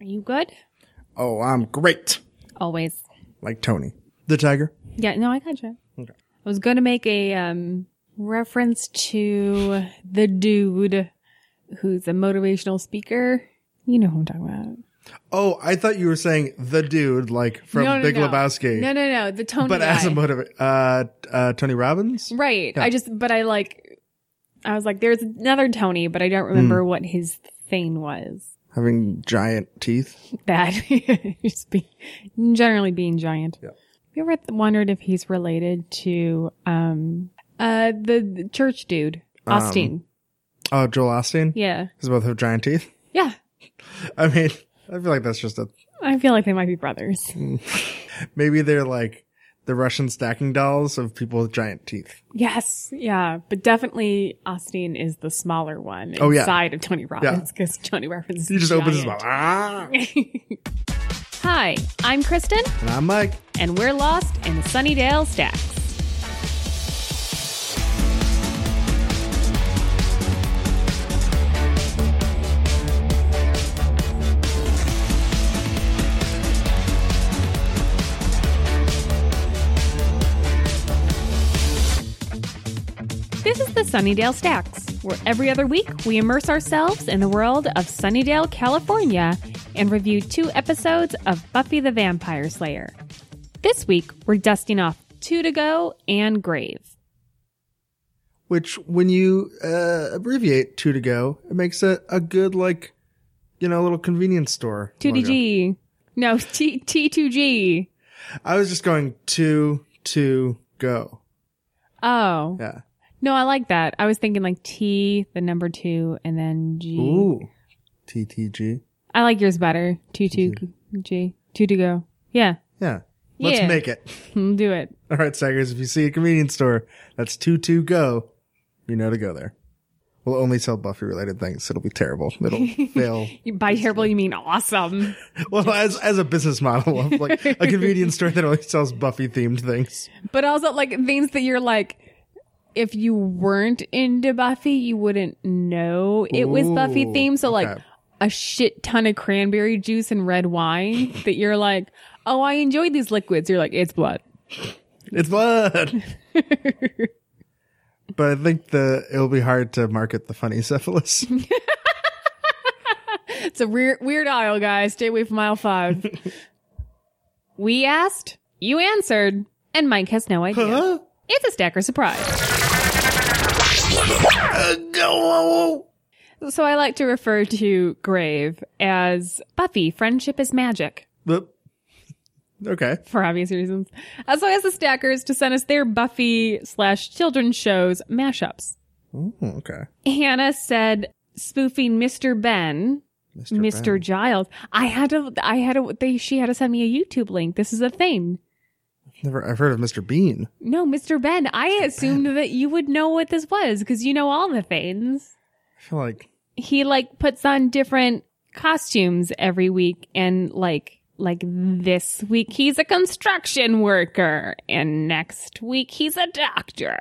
Are you good? Oh, I'm great. Always. Like Tony. The tiger. Yeah, no, I gotcha. Okay. I was going to make a um, reference to the dude who's a motivational speaker. You know who I'm talking about. Oh, I thought you were saying the dude, like from no, no, Big no. Lebowski. No, no, no. The Tony But guy. as a motive, uh, uh, Tony Robbins? right. Yeah. I just, but I like, I was like, there's another Tony, but I don't remember Hmm. what his thing was. Having giant teeth. That just be generally being giant. Yeah. Have you ever wondered if he's related to um uh the, the church dude Um, Osteen? Oh, Joel Osteen. yeah, Because both have giant teeth. yeah. I mean, I feel like that's just a, I feel like they might be brothers. maybe they're like the Russian stacking dolls of people with giant teeth. Yes, yeah, but definitely Osteen is the smaller one Oh, yeah. inside of Tony Robbins because Tony Robbins. Is He just opens his mouth. Ah! Hi, I'm Kristen, And I'm Mike. and we're lost in the Sunnydale Stacks. Sunnydale Stacks, where every other week we immerse ourselves in the world of Sunnydale, California, and review two episodes of Buffy the Vampire Slayer. This week we're dusting off Two to Go and Grave. Which, when you uh, abbreviate two to go, it makes it a good, like, you know, little convenience store. 2DG. logo. No, T T2G. I was just going two to go. Oh. Yeah. No, I like that. I was thinking like T, the number two, and then G. Ooh. TTG. I like yours better. Two two G. Two to go. Yeah. Yeah. Let's Yeah. make it. Do it. All right, Saggers, if you see a convenience store that's two 2 go, you know to go there. We'll only sell Buffy related things. It'll be terrible. It'll fail. By terrible, you mean awesome. Well, as as a business model of like a convenience store that only sells Buffy themed things. But also like things that you're like, if you weren't into Buffy, you wouldn't know it was Buffy themed. So like okay. a shit ton of cranberry juice and red wine that you're like, oh, I enjoy these liquids. You're like, it's blood. It's blood. but I think the it'll be hard to market the funny syphilis. It's a weird, weird aisle, guys. Stay away from aisle five. we asked, you answered, and Mike has no idea. Huh? It's a stacker surprise. So I like to refer to Grave as Buffy, friendship is magic. But- Okay. for obvious reasons. As well as the stackers to send us their Buffy slash children's shows mashups. Ooh, okay. Hannah said spoofing Mr. Benn, Mr. Mr. Benn. Giles. I had to, I had to, they, she had to send me a YouTube link. This is a thing. Never I've heard of Mr. Bean. No, Mr. Benn. I assumed that you would know what this was because you know all the things. I feel like He like puts on different costumes every week and like, like this week he's a construction worker and next week he's a doctor.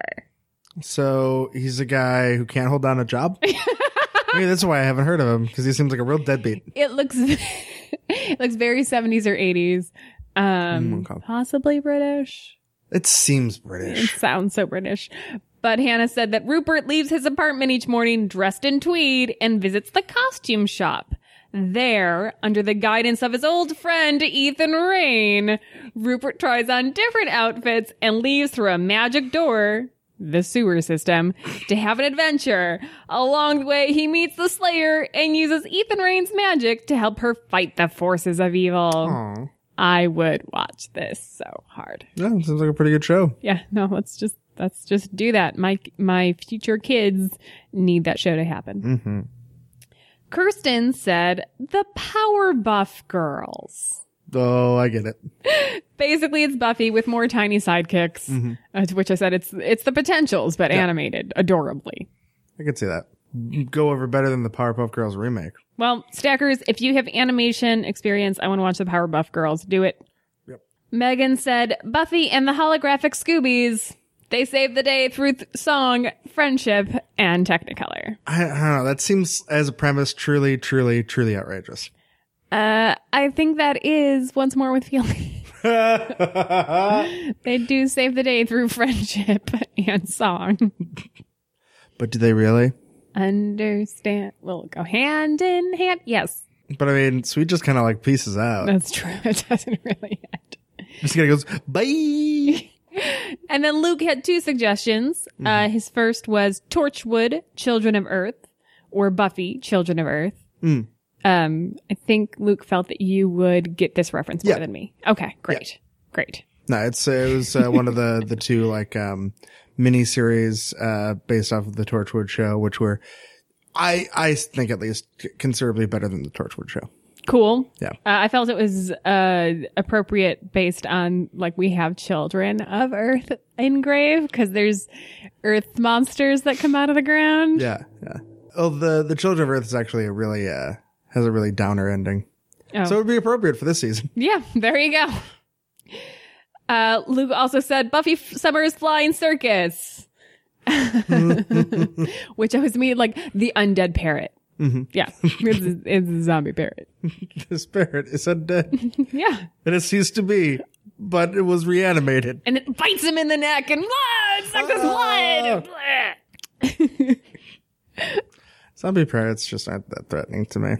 so he's a guy who can't hold down a job. Maybe that's why I haven't heard of him because he seems like a real deadbeat. It looks it looks very 70s or 80s. Um Mm, okay. possibly British. It seems British. It sounds so British. But Hannah said that Rupert leaves his apartment each morning dressed in tweed and visits the costume shop. There, under the guidance of his old friend Ethan Rayne, Rupert tries on different outfits and leaves through a magic door, the sewer system, to have an adventure. Along the way, he meets the Slayer and uses Ethan Rayne's magic to help her fight the forces of evil. Aw. I would watch this so hard. Yeah, it seems like a pretty good show. Yeah, no, let's just let's just do that. My my future kids need that show to happen. Mm-hmm. Kirsten said the Powerbuff Girls. Oh, I get it. Basically, it's Buffy with more tiny sidekicks, uh, to which I said it's it's the potentials, but animated adorably. I can see that. Go over better than the Powerpuff Girls remake. Well, stackers, if you have animation experience, I want to watch the Powerpuff Girls. Do it. Yep. Megan said Buffy and the holographic Scoobies. They saved the day through th- song, friendship, and Technicolor. I, I don't know. That seems, as a premise, truly, truly, truly outrageous. Uh, I think that is once more with feeling. they do save the day through friendship and song. but do they really? Understand? We'll go hand in hand? Yes, But I mean, Sweet just kind of like pieces out. that's true. It doesn't really end. Just kind of goes, bye. And then Luke had two suggestions. Uh, his first was Torchwood, Children of Earth, or Buffy, Children of Earth. Mm. Um, I think Luke felt that you would get this reference more Yeah. than me. Okay, great, great. No, it's it was uh, one of the the two like um mini series uh based off of the Torchwood show, which were I I think at least considerably better than the Torchwood show. Cool. Yeah. Uh, I felt it was uh, appropriate based on like we have children of Earth in grave because there's Earth monsters that come out of the ground. Yeah, yeah. Oh, the the Children of Earth is actually a really uh has a really downer ending, Oh. so it would be appropriate for this season. Yeah, there you go. Uh, Luke also said Buffy F- Summers Flying Circus, which I was mean like the undead parrot. Mm-hmm. Yeah, it's, it's a zombie parrot. the spirit is undead, Yeah, and it ceased to be, but it was reanimated. and it bites him in the neck and blood, sucks his Ah. blood. Zombie parrots just aren't that threatening to me.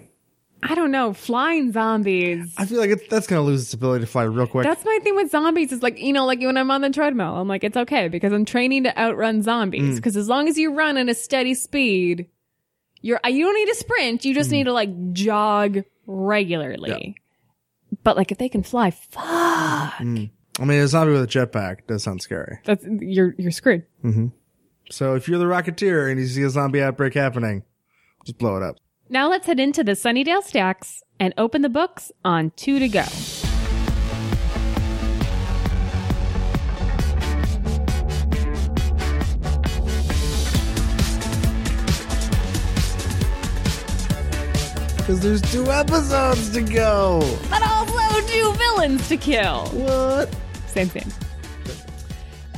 I don't know, flying zombies. I feel like it, that's gonna lose its ability to fly real quick. That's my thing with zombies. Is like you know, like when I'm on the treadmill, I'm like it's okay because I'm training to outrun zombies. Mm. Because as long as you run at a steady speed, you're you don't need to sprint. You Mm. just need to like jog regularly. But like if they can fly, fuck, Mm. I mean, a zombie with a jetpack does sound scary. that's you're you're screwed. So if you're the Rocketeer and you see a zombie outbreak happening, just blow it up. Now let's head into the Sunnydale Stacks and open the books on two to go. Because there's two episodes to go. But also two villains to kill. What? Same thing.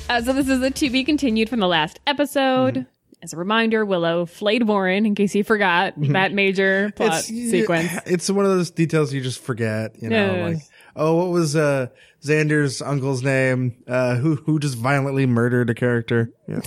Uh, so this is a to be continued from the last episode. As a reminder, Willow flayed Warren, in case you forgot that major plot sequence. It's one of those details you just forget. You know, Yes. like oh, what was uh, Xander's uncle's name? Uh, who who just violently murdered a character? Yeah.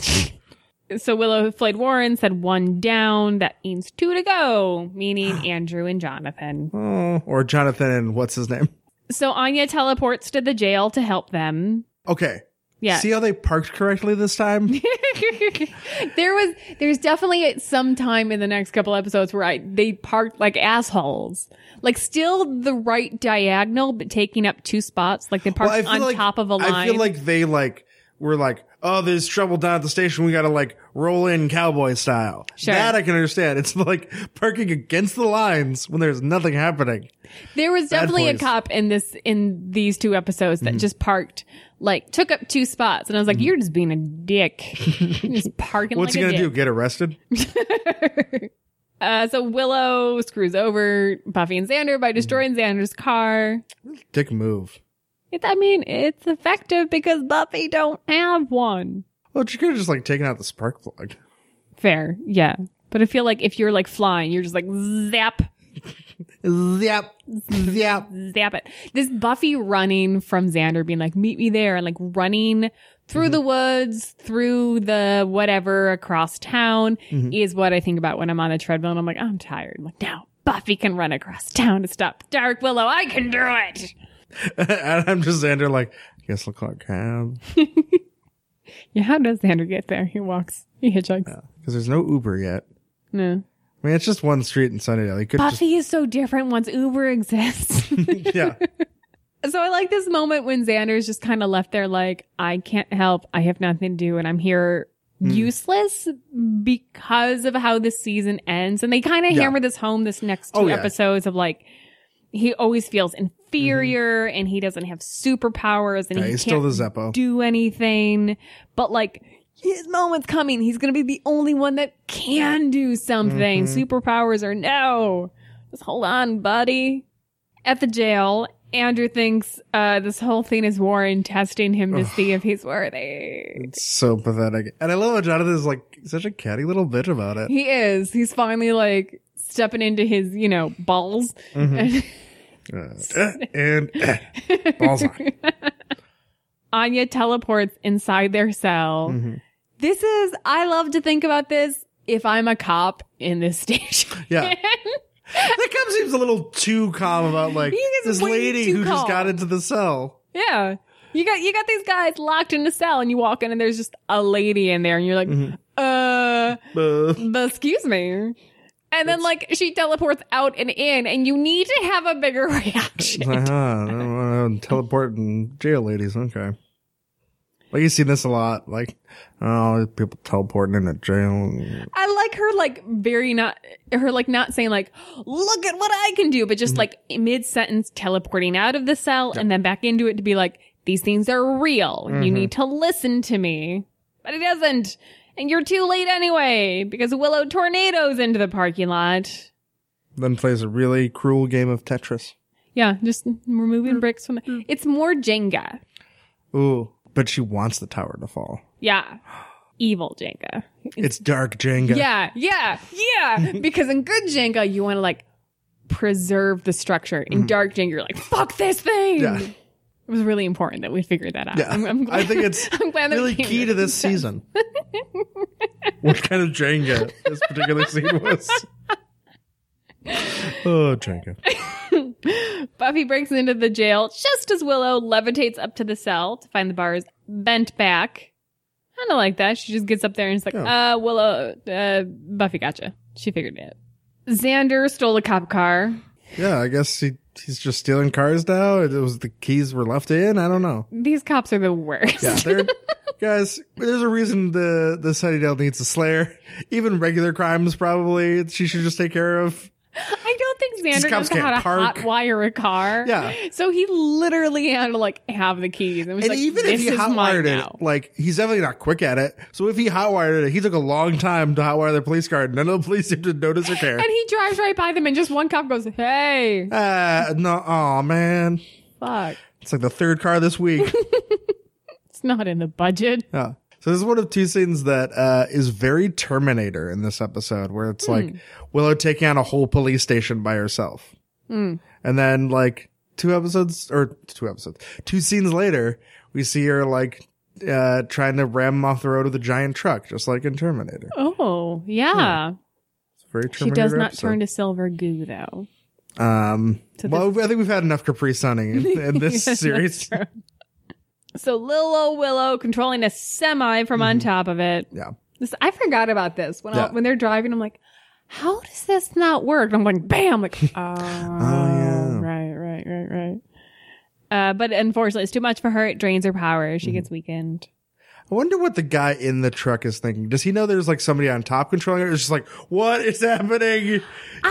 So Willow flayed Warren, said one down. That means two to go, meaning Andrew and Jonathan. oh, or Jonathan and what's his name? So Anya teleports to the jail to help them. Okay. Yeah. See how they parked correctly this time? there was there's definitely some time in the next couple episodes where I they parked like assholes. Like still the right diagonal, but taking up two spots. Like they parked Well, on like- top of a line. I feel like they like were like, oh, there's trouble down at the station. We got to like roll in cowboy style. Sure. That I can understand. It's like parking against the lines when there's nothing happening. There was definitely a. Mm-hmm. cop in this in these two episodes that just parked like took up two spots, and I was like, "You're just being a dick, You're just parking What's like he gonna do? Get arrested? Uh, so Willow screws over Buffy and Xander by destroying Xander's car. Dick move. It, I mean, it's effective because Buffy don't have one. Well, you could have just like taken out the spark plug. Fair, yeah. But I feel like if you're like flying, you're just like zap, Zap, zap. zap it. This Buffy running from Xander being like, meet me there and like running through the mm-hmm. woods, through the whatever across town mm-hmm. is what I think about when I'm on the treadmill and I'm like, I'm tired. I'm like, now Buffy can run across town to stop Dark Willow. I can do it. and I'm just Xander like, guess I'll call a cab. Yeah, how does Xander get there? He walks, he hitchhikes. Because there's no Uber yet. No. I mean, it's just one street in Sunnydale. You could Buffy is so different once Uber exists. yeah. So I like this moment when Xander's just kind of left there like, I can't help. I have nothing to do and I'm here Hmm. useless because of how this season ends. And they kind of Yeah. hammer this home this next two Oh, yeah. episodes of like, he always feels inferior and he doesn't have superpowers and Mm-hmm. Yeah, he can't still the Zeppo. do anything. But like, his moment's coming. He's going to be the only one that can do something. Mm-hmm. Superpowers or no. Just hold on, buddy. At the jail, Andrew thinks uh, this whole thing is Warren testing him to see if he's worthy. It's so pathetic. And I love how Jonathan is like such a catty little bitch about it. He is. He's finally like stepping into his, you know, balls. Mm-hmm. And Uh, uh, and uh, balls on. Anya teleports inside their cell. Mm-hmm. This is, I love to think about this if I'm a cop in this station. Yeah. That cop seems a little too calm about like this lady who just got into the cell. yeah. You got, you got these guys locked in a cell and you walk in and there's just a lady in there and you're like, Mm-hmm. uh, Uh, excuse me. And then like she teleports out and in and you need to have a bigger reaction. Uh-huh. I don't wanna teleport in jail ladies. Okay. Like you see this a lot, like oh, people teleporting in into jail. I like her like very not her like not saying like look at what I can do, but just mm-hmm. like mid sentence teleporting out of the cell and then back into it to be like these things are real. You mm-hmm. need to listen to me, but he doesn't, and you're too late anyway because Willow tornadoes into the parking lot. Then plays a really cruel game of Tetris. Yeah, just removing bricks from. The, mm-hmm. it's more Jenga. Ooh, but she wants the tower to fall. Yeah, evil Jenga. It's dark Jenga. Yeah, yeah, yeah. because in good Jenga, you want to like preserve the structure. In mm-hmm. dark Jenga, you're like, fuck this thing. Yeah. It was really important that we figured that out. Yeah. I'm, I'm glad, I think it's I'm glad really key to this season. what kind of Jenga this particular scene was. Oh, Jenga. Buffy breaks into the jail just as Willow levitates up to the cell to find the bars bent back. Kind don't like that. She just gets up there and it's like, Oh. uh, Willow, uh, Buffy gotcha. She figured it. Xander stole a cop car. Yeah, I guess he he's just stealing cars now. It was the keys were left in. I don't know. These cops are the worst. Yeah, they're guys. There's a reason the the Sunnydale needs a Slayer. Even regular crimes, probably she should just take care of. I don't think Xander knows how to park. hot wire a car. Yeah. So he literally had to like have the keys. And, was And like, even if he hotwired now. it, like he's definitely not quick at it. So if he hotwired it, he took a long time to hotwire the police car. None of the police seem to notice or care. And he drives right by them and just one cop goes, Hey, Uh, no, oh man, fuck. it's like the third car this week. It's not in the budget. Yeah. So this is one of two scenes that uh, is very Terminator in this episode, where it's like Willow taking on a whole police station by herself, and then like two episodes or two episodes, two scenes later, we see her like uh, trying to ram off the road with a giant truck, just like in Terminator. Oh, yeah. It's a very She Terminator. does not episode. turn to silver goo though. Um. So well, I think we've had enough Capri Sunning in, in this series. So Lil old Willow controlling a semi from on top of it. Yeah. This, I forgot about this when I, when they're driving. I'm like, how does this not work? And I'm like, bam, like, oh, yeah. right, right, right, right. Uh, but unfortunately, it's too much for her. It drains her power. Mm-hmm. She gets weakened. I wonder what the guy in the truck is thinking. Does he know there's like somebody on top controlling it? It's just like, what is happening?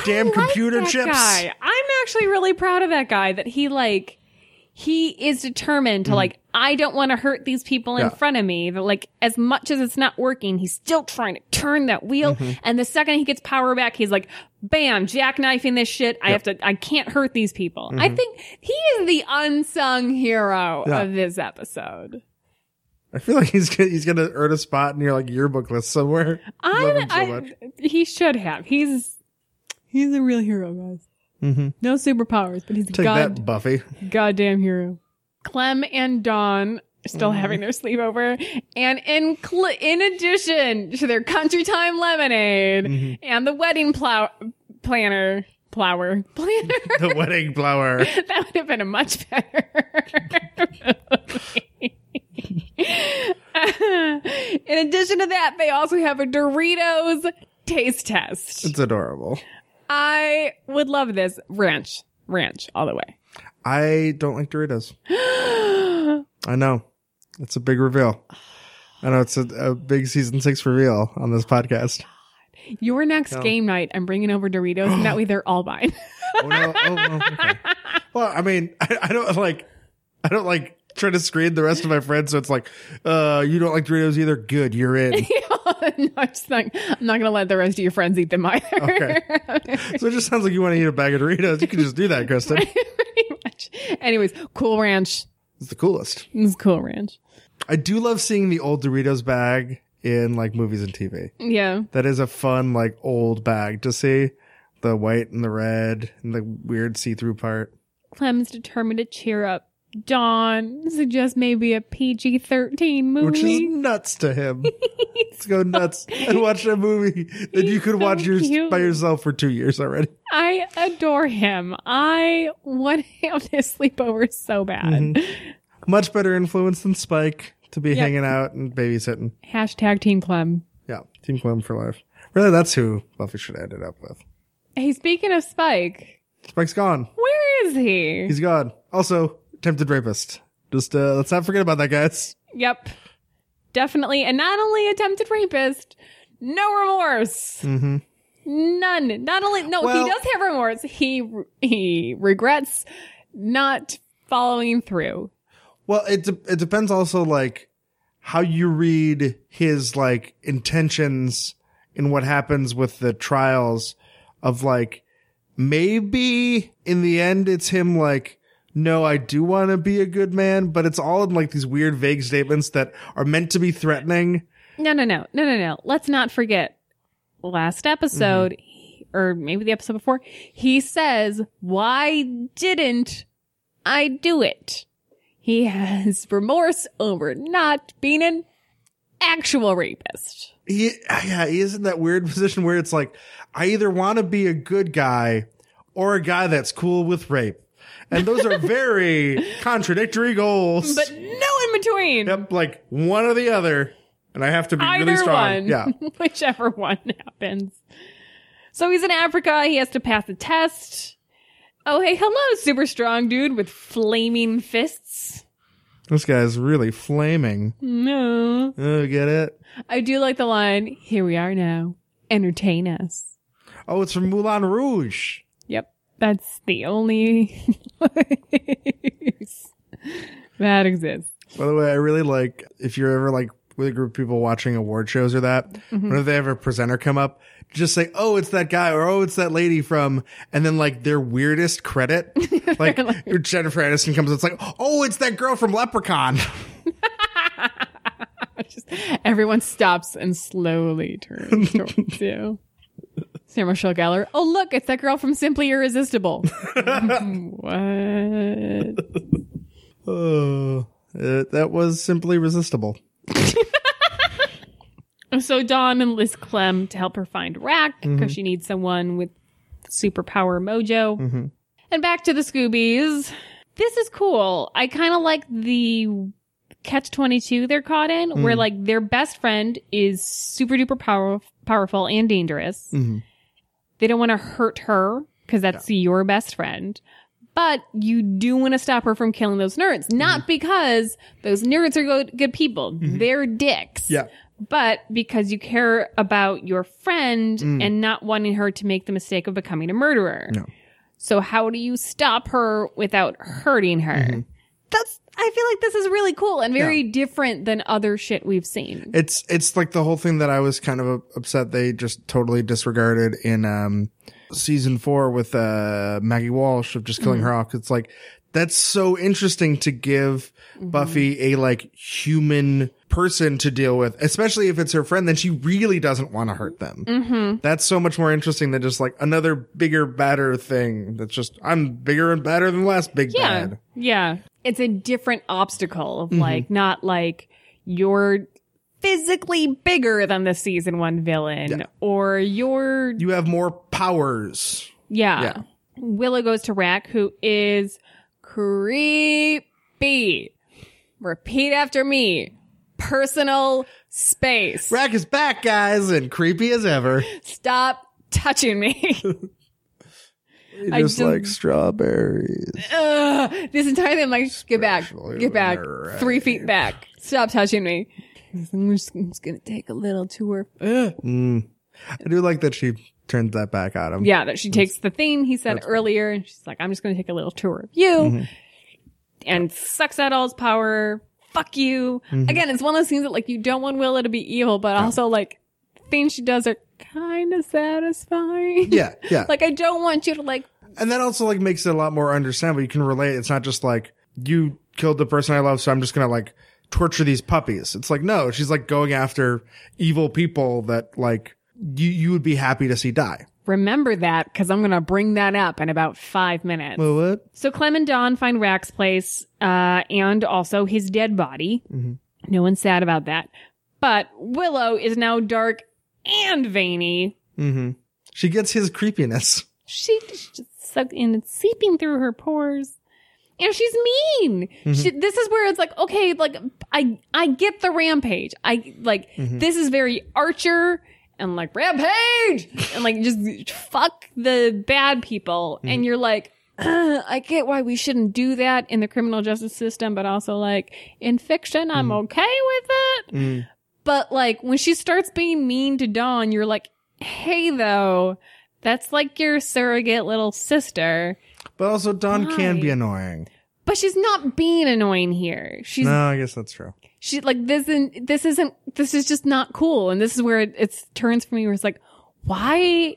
Damn I like computer that chips. Guy. I'm actually really proud of that guy that he like he is determined to like I don't want to hurt these people in Mm-hmm. Yeah. front of me. That like as much as it's not working, he's still trying to turn that wheel. Mm-hmm. And the second he gets power back, he's like, bam, jackknifing this shit. I have to I can't hurt these people. I think he is the unsung hero Mm-hmm. Yeah. of this episode. I feel like he's gonna, he's gonna earn a spot in your like yearbook list somewhere. Love him so I, he should have. He's he's a real hero, guys. Mm-hmm. No superpowers, but he's a Take god that, Buffy. goddamn hero. Clem and Dawn are still mm-hmm. having their sleepover, and in cl- in addition to their country time lemonade mm-hmm. and the wedding plow planner plower planner, The wedding flower. that would have been a much better. Uh, in addition to that, they also have a Doritos taste test. It's adorable. I would love this ranch, ranch all the way. I don't like Doritos. I know. It's a big reveal. I know it's a, a big season six reveal on this podcast. Your next game night, I'm bringing over Doritos, and that way they're all mine. Oh no! Oh, well, okay. well, I mean, I, I don't like, I don't like try to screen the rest of my friends. So it's like, uh, you don't like Doritos either. Good, you're in. no, I'm just not, I'm not going to let the rest of your friends eat them either. Okay. so it just sounds like you want to eat a bag of Doritos. You can just do that, Kristen. Pretty much. Anyways, Cool Ranch. It's the coolest. Is Cool Ranch. I do love seeing the old Doritos bag in like movies and TV. Yeah. That is a fun like old bag to see. The white and the red and the weird see-through part. Clem's determined to cheer up Dawn, suggest maybe a PG 13 movie. Which is nuts to him. Let's go nuts and watch a movie that you could so watch your, by yourself for two years already. I adore him. I want him to sleepover so bad. Mm-hmm. Much better influence than Spike to be Yep. hanging out and babysitting. Hashtag Team Clem. Yeah, Team Clem for life. Really, that's who Buffy should have ended up with. Hey, speaking of Spike, Spike's gone. where is he? He's gone. Also, attempted rapist. Just uh, let's not forget about that, guys. Yep. Definitely. And not only attempted rapist, no remorse. Mm-hmm. None. Not only, no, Well- he does have remorse. He, he regrets not following through. Well, it de- it depends also like how you read his like intentions in what happens with the trials of like maybe in the end it's him like no I do want to be a good man but it's all in like these weird vague statements that are meant to be threatening No, no, no, no, no, no. Let's not forget last episode, mm-hmm. or maybe the episode before, he says, Why didn't I do it? He has remorse over not being an actual rapist. he yeah he is in that weird position where it's like I either want to be a good guy or a guy that's cool with rape and those are very contradictory goals But no in between. Yep, like one or the other. And I have to be Either really strong. one. Yeah. Whichever one happens. So he's in Africa. He has to pass a test. Oh, hey, hello, super strong dude with flaming fists. This guy's really flaming. No. Oh, get it? I do like the line, here we are now. Entertain us. Oh, it's from Moulin Rouge. That's the only that exists. By the way, I really like if you're ever like with a group of people watching award shows or that, Mm-hmm. whenever they have a presenter come up, just say, "Oh, it's that guy," or "Oh, it's that lady from," and then like their weirdest credit, like Jennifer Aniston comes, it's like, "Oh, it's that girl from Leprechaun." Just, everyone stops and slowly turns towards you. Sarah Michelle Gellar. Oh, look, it's that girl from Simply Irresistible. what? Oh, uh, that was simply resistible. So Dawn enlists Clem to help her find Rack because she needs someone with superpower mojo. And back to the Scoobies. This is cool. I kind of like the catch 22 they're caught in where like their best friend is super duper power- powerful and dangerous. Mhm. They don't want to hurt her because that's your best friend. But you do want to stop her from killing those nerds. Not mm-hmm. because those nerds are good, good people. Mm-hmm. They're dicks Yeah. but because you care about your friend mm. and not wanting her to make the mistake of becoming a murderer. No. So how do you stop her without hurting her? Mm-hmm. That's I feel like this is really cool and very different than other shit we've seen. It's it's like the whole thing that I was kind of upset they just totally disregarded in um season 4 with uh Maggie Walsh of just killing her off. It's like that's so interesting to give Buffy a like human person to deal with, especially if it's her friend, then she really doesn't want to hurt them. Mm-hmm. That's so much more interesting than just like another bigger, badder thing. That's just, I'm bigger and badder than the last big Yeah. bad. Yeah. It's a different obstacle of like not like you're physically bigger than the season 1 villain Yeah. or you're You have more powers. Yeah. Yeah. Willow goes to Rack, who is creepy. Repeat after me. Personal space. Rack is back, guys, and creepy as ever. Stop touching me. You I just like strawberries. Ugh. this entire thing, I'm like, get back. Especially Get back. they're Three feet back. Stop touching me. I'm just, I'm just gonna take a little tour. Ugh. Mm. I do like that she turned that back on him. Yeah, that she takes the thing he said earlier, and she's like, I'm just going to take a little tour of you, Mm-hmm. and sucks out all his power. Fuck you. Mm-hmm. Again, it's one of those things that like you don't want Willow to be evil, but also like things she does are kind of satisfying. Yeah, yeah. like I don't want you to like. and that also like makes it a lot more understandable. You can relate. It's not just like you killed the person I love, so I'm just gonna like torture these puppies. It's like no, she's like going after evil people that like you you would be happy to see die. Remember that because I'm going to bring that up in about five minutes. Well, what? So Clem and Dawn find Rack's place, uh, and also his dead body. Mhm. No one's sad about that. But Willow is now dark and veiny. Mm-hmm. She gets his creepiness. She just sucked in and seeping through her pores. And she's mean. She, this is where it's like, okay, like I, I get the rampage. I like this is very Archer and like rampage and like just fuck the bad people. And you're like, "Uh, I get why we shouldn't do that in the criminal justice system, but also like in fiction, I'm okay with it. Mm. But like when she starts being mean to Dawn, you're like, hey though, that's like your surrogate little sister. But also, Dawn can be annoying. But she's not being annoying here. She's No, I guess that's true. She like this isn't this isn't this is just not cool. And this is where it it's turns for me where it's like, why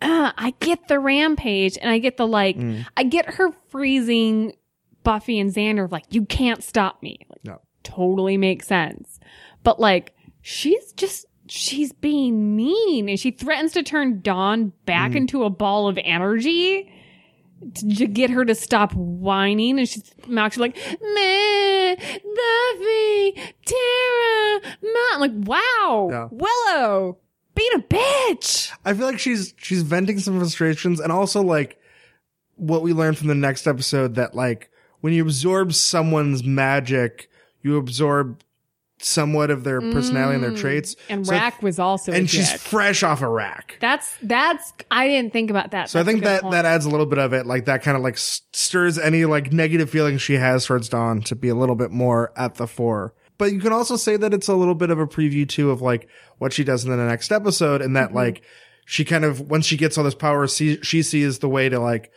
uh, I get the rampage and I get the like Mm. I get her freezing Buffy and Xander like, you can't stop me. Like No. totally makes sense. But like, she's just, she's being mean and she threatens to turn Dawn back into a ball of energy to get her to stop whining. And she's actually like, meh, Buffy, Tara, Ma. I'm like, wow, Yeah. Willow, being a bitch. I feel like she's she's venting some frustrations and also like what we learned from the next episode that like when you absorb someone's magic, you absorb somewhat of their personality and their traits. And So- Rack was also and she's fresh off a rack. That's, that's, I didn't think about that. So I That's a think that point. that adds a little bit of it, like that kind of like stirs any like negative feelings she has towards Dawn to be a little bit more at the fore. But you can also say that it's a little bit of a preview too of like what she does in the next episode, and that Mm-hmm. like she kind of once she gets all this power, see, she sees the way to like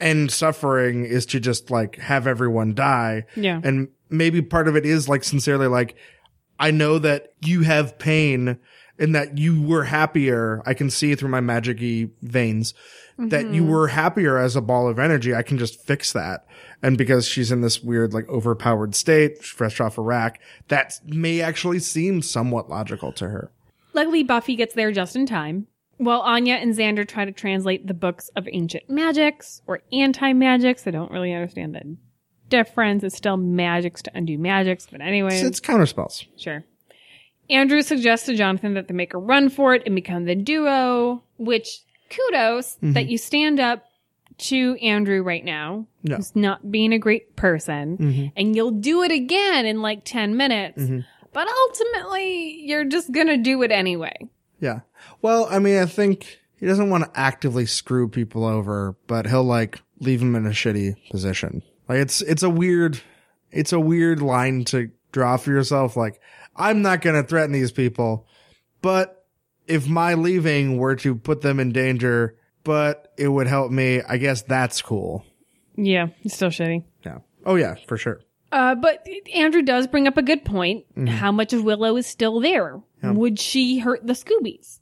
end suffering is to just like have everyone die, Yeah. and maybe part of it is like sincerely like I know that you have pain and that you were happier. I can see through my magic veins that you mm-hmm. were happier as a ball of energy. I can just fix that. And because she's in this weird, like overpowered state, fresh off a Rack, that may actually seem somewhat logical to her. Luckily, Buffy gets there just in time. While Anya and Xander try to translate the books of ancient magics or anti-magics, I don't really understand the difference. It's still magics to undo magics, but anyway, It's, it's counterspells. sure. Andrew suggests to Jonathan that they make a run for it and become the duo, which kudos mm-hmm. that you stand up to Andrew right now, Yeah. who's not being a great person, mm-hmm. and you'll do it again in like 10 minutes. Mm-hmm. But ultimately, you're just gonna do it anyway. Yeah. Well, I mean, I think he doesn't want to actively screw people over, but he'll like leave them in a shitty position. Like it's, it's a weird, it's a weird line to draw for yourself. Like, I'm not going to threaten these people, but if my leaving were to put them in danger, but it would help me, I guess that's cool. Yeah, it's still shitty. Yeah. Oh yeah, for sure. Uh, but Andrew does bring up a good point. How much of Willow is still there? Would she hurt the Scoobies?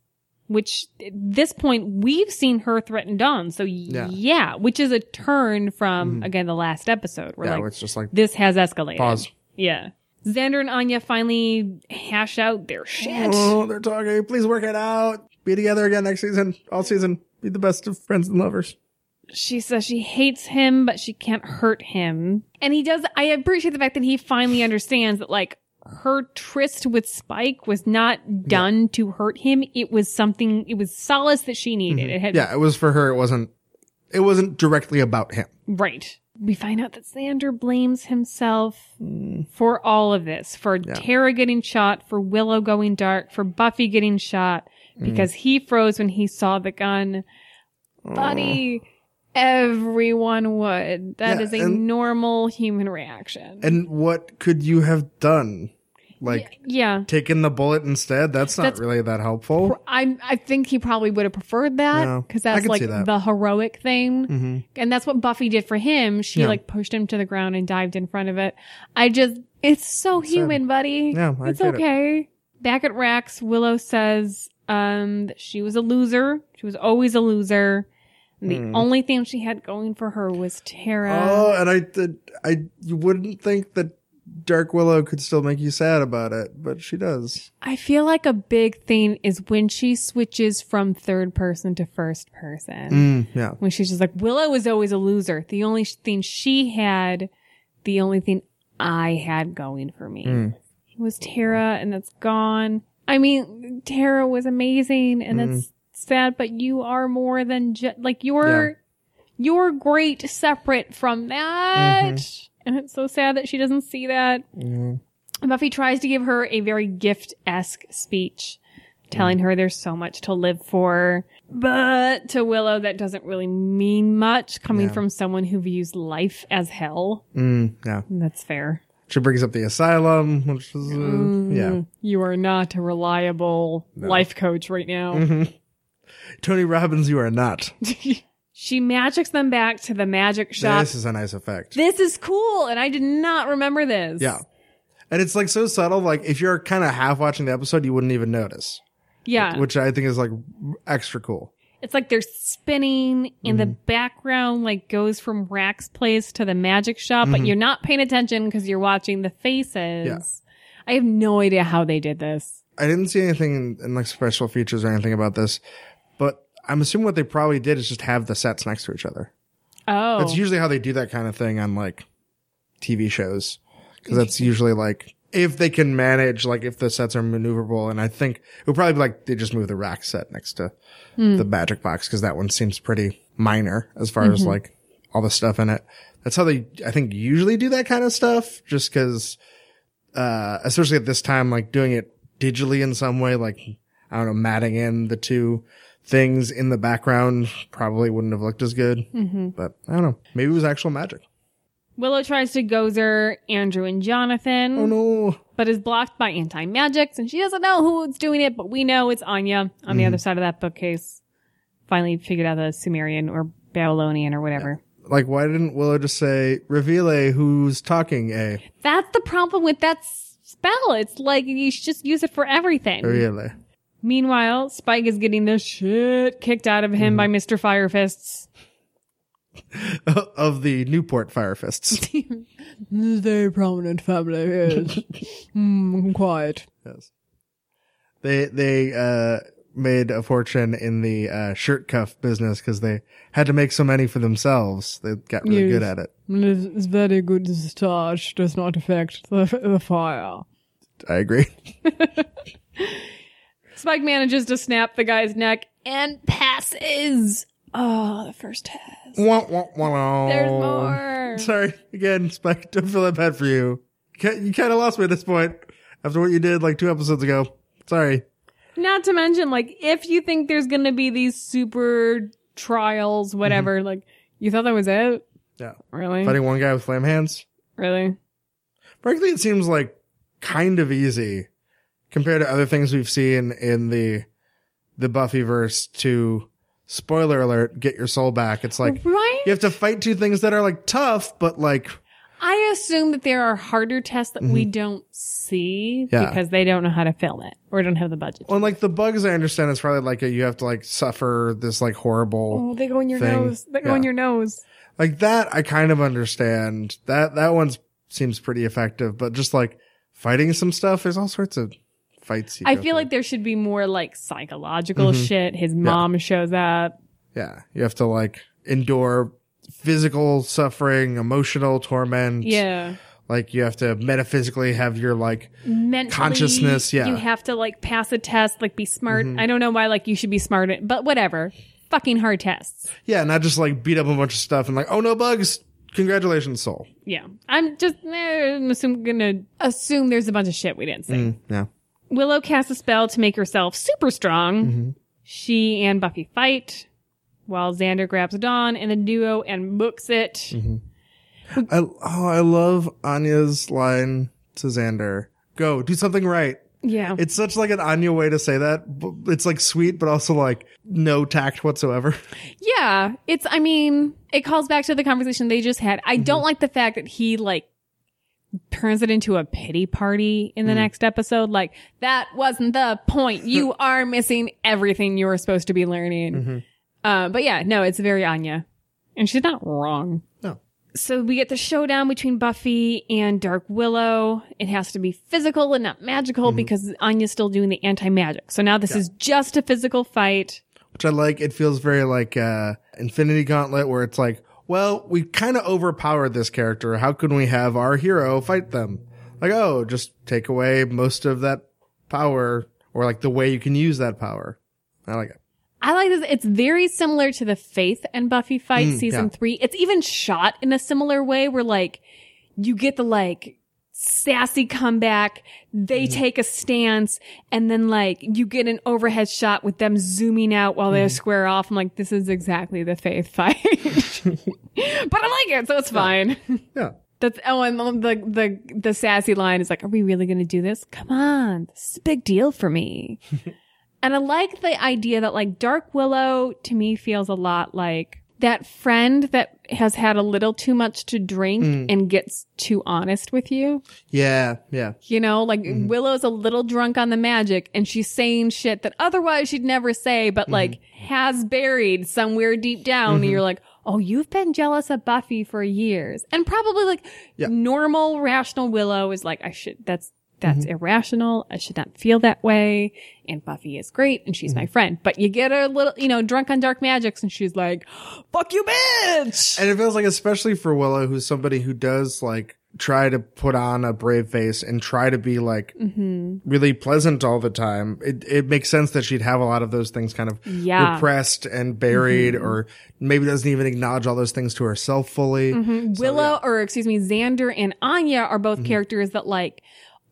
Which at this point we've seen her threaten Dawn. So yeah, which is a turn from mm-hmm. again the last episode. Where Yeah. like where it's just like, this has escalated. Pause. Yeah. Xander and Anya finally hash out their shit. oh, they're talking. Please work it out. Be together again next season, all season. Be the best of friends and lovers. She says she hates him, but she can't hurt him. And he does, I appreciate the fact that he finally understands that like her tryst with Spike was not done to hurt him. It was something, it was solace that she mm-hmm. needed. It had, Yeah, it was for her. It wasn't. It wasn't directly about him. right. We find out that Xander blames himself mm. for all of this, for Tara getting shot, for Willow going dark, for Buffy getting shot, mm. because he froze when he saw the gun. Buddy, oh. Everyone would. That Yeah, is a and- normal human reaction. And what could you have done? Like yeah. taken the bullet instead? That's not That's- really that helpful. I I think he probably would have preferred that because I that's could like see that. the heroic thing, hmm and that's what Buffy did for him. She Yeah. like pushed him to the ground and dived in front of it. I just, it's so human, buddy. Yeah, I it's get it. okay. Back at Rack's, Willow says um that she was a loser. She was always a loser. The Hmm. only thing she had going for her was Tara. Oh, and I did. I you wouldn't think that Dark Willow could still make you sad about it, but she does. I feel like a big thing is when she switches from third person to first person. Mm, yeah. When she's just like, Willow was always a loser. The only thing she had, the only thing I had going for me Mm. was Tara, and that's gone. I mean, Tara was amazing, and Mm-hmm. It's sad, but you are more than just, like, you're, you're great separate from that. And it's so sad that she doesn't see that. Mhm. Buffy tries to give her a very gift-esque speech, telling her there's so much to live for. But to Willow, that doesn't really mean much coming Yeah. from someone who views life as hell. Mm, yeah. That's fair. She brings up the asylum, which is, uh, yeah. Mm, You are not a reliable life coach right now. Mhm. Tony Robbins, you are not. she magics them back to the magic shop. This is a nice effect. This is cool, and I did not remember this. Yeah. And it's like so subtle, like if you're kind of half watching the episode, you wouldn't even notice, Yeah. which I think is like extra cool. It's like they're spinning and the Mm-hmm. background like goes from Rack's place to the magic shop, Mm-hmm. but you're not paying attention because you're watching the faces. Yeah. I have no idea how they did this. I didn't see anything in, in like special features or anything about this, I'm assuming what they probably did is just have the sets next to each other. Oh. That's usually how they do that kind of thing on like TV shows. Cause that's usually like, if they can manage, like if the sets are maneuverable, and I think it would probably be like they just move the rack set next to the magic box, cause that one seems pretty minor as far as like all the stuff in it. That's how they, I think, usually do that kind of stuff, just cause, uh, especially at this time, like doing it digitally in some way, like, I don't know, matting in the two things in the background probably wouldn't have looked as good. But I don't know. Maybe it was actual magic. Willow tries to gozer Andrew and Jonathan, Oh no. but is blocked by anti magics, and she doesn't know who's doing it, but we know it's Anya on Mm-hmm. the other side of that bookcase. Finally figured out the Sumerian or Babylonian or whatever. Like, why didn't Willow just say, reveal a who's talking a? That's the problem with that spell. It's like you should just use it for everything. Really? Meanwhile, Spike is getting the shit kicked out of him by Mr. Firefists. of the Newport Fire Fists. Very prominent family, yes. mm, quiet. yes. They, they, uh, made a fortune in the, uh, shirt cuff business because they had to make so many for themselves. They got really Yes. good at it. It's very good starch, does not affect the, the fire. I agree. Spike manages to snap the guy's neck and passes. Oh, the first test. Wah, wah, wah, wah. There's more. Sorry. Again, Spike, don't feel that bad for you. You kind of lost me at this point after what you did like two episodes ago. Sorry. Not to mention, like, if you think there's gonna be these super trials, whatever, mm-hmm. like, you thought that was it? Yeah. Really? Fighting one guy with flame hands. Really? Frankly, it seems like kind of easy compared to other things we've seen in the the Buffyverse to spoiler alert, get your soul back. It's like right? you have to fight two things that are like tough, but like I assume that there are harder tests that we don't see Mm-hmm. Yeah. because they don't know how to film it or don't have the budget. well, like the bugs I understand it's probably like a, you have to like suffer this like horrible Oh, they go in your thing. nose. They go in your nose. like that I kind of understand. That that one seems pretty effective, but just like fighting some stuff, there's all sorts of fights. You I feel through. like there should be more like psychological Mm-hmm. shit. His mom shows up. Yeah, you have to like endure physical suffering, emotional torment. Yeah. Like you have to metaphysically have your like Mentally, Consciousness, yeah. Mm-hmm. You have to like pass a test, like be smart. I don't know why like you should be smart, but whatever. Fucking hard tests. yeah, not just like beat up a bunch of stuff and like, oh no bugs. Congratulations, soul. Yeah. I'm just eh, I'm assume, gonna assume there's a bunch of shit we didn't see. Mm, yeah. Willow casts a spell to make herself super strong. Mm-hmm. She and Buffy fight while Xander grabs Dawn and the duo and books it. Mm-hmm. I oh I love Anya's line to Xander. Go, do something right. Yeah. It's such like an Anya way to say that. It's like sweet, but also like no tact whatsoever. yeah. It's, I mean, it calls back to the conversation they just had. I Mm-hmm. don't like the fact that he like turns it into a pity party in Mm. the next episode. Like, that wasn't the point. You are missing everything you were supposed to be learning. Mm-hmm. Uh, but yeah, no, it's very Anya. And she's not wrong. No. so we get the showdown between Buffy and Dark Willow. It has to be physical and not magical because Anya's still doing the anti magic. So now this is just a physical fight. which I like. It feels very like uh Infinity Gauntlet, where it's like, well, we kind of overpowered this character. How can we have our hero fight them? Like, oh, just take away most of that power, or like the way you can use that power. I like it. I like this. It's very similar to the Faith and Buffy fight Mm, season yeah. three. It's even shot in a similar way where like you get the like sassy comeback. They Mm-hmm. take a stance and then like you get an overhead shot with them zooming out while Mm-hmm. they square off. I'm like, this is exactly the Faith fight, but I like it. So it's fine. Yeah. That's oh, and the the the sassy line is like, "Are we really going to do this? Come on, this is a big deal for me." and I like the idea that like Dark Willow to me feels a lot like that friend that has had a little too much to drink mm. and gets too honest with you. Yeah. Yeah. You know, like mm-hmm. Willow's a little drunk on the magic and she's saying shit that otherwise she'd never say, but mm-hmm. like has buried somewhere deep down. And mm-hmm. you're like, oh, you've been jealous of Buffy for years. And probably like Yeah. normal, rational Willow is like, I should, that's, that's mm-hmm. irrational. I should not feel that way. And Buffy is great and she's my mm-hmm. friend. But you get a little, you know, drunk on dark magics and she's like, fuck you, bitch. And it feels like, especially for Willow, who's somebody who does like try to put on a brave face and try to be like mm-hmm. really pleasant all the time. It it makes sense that she'd have a lot of those things kind of Yeah. repressed and buried, or maybe doesn't even acknowledge all those things to herself fully. Willow, or excuse me, Xander and Anya are both characters that like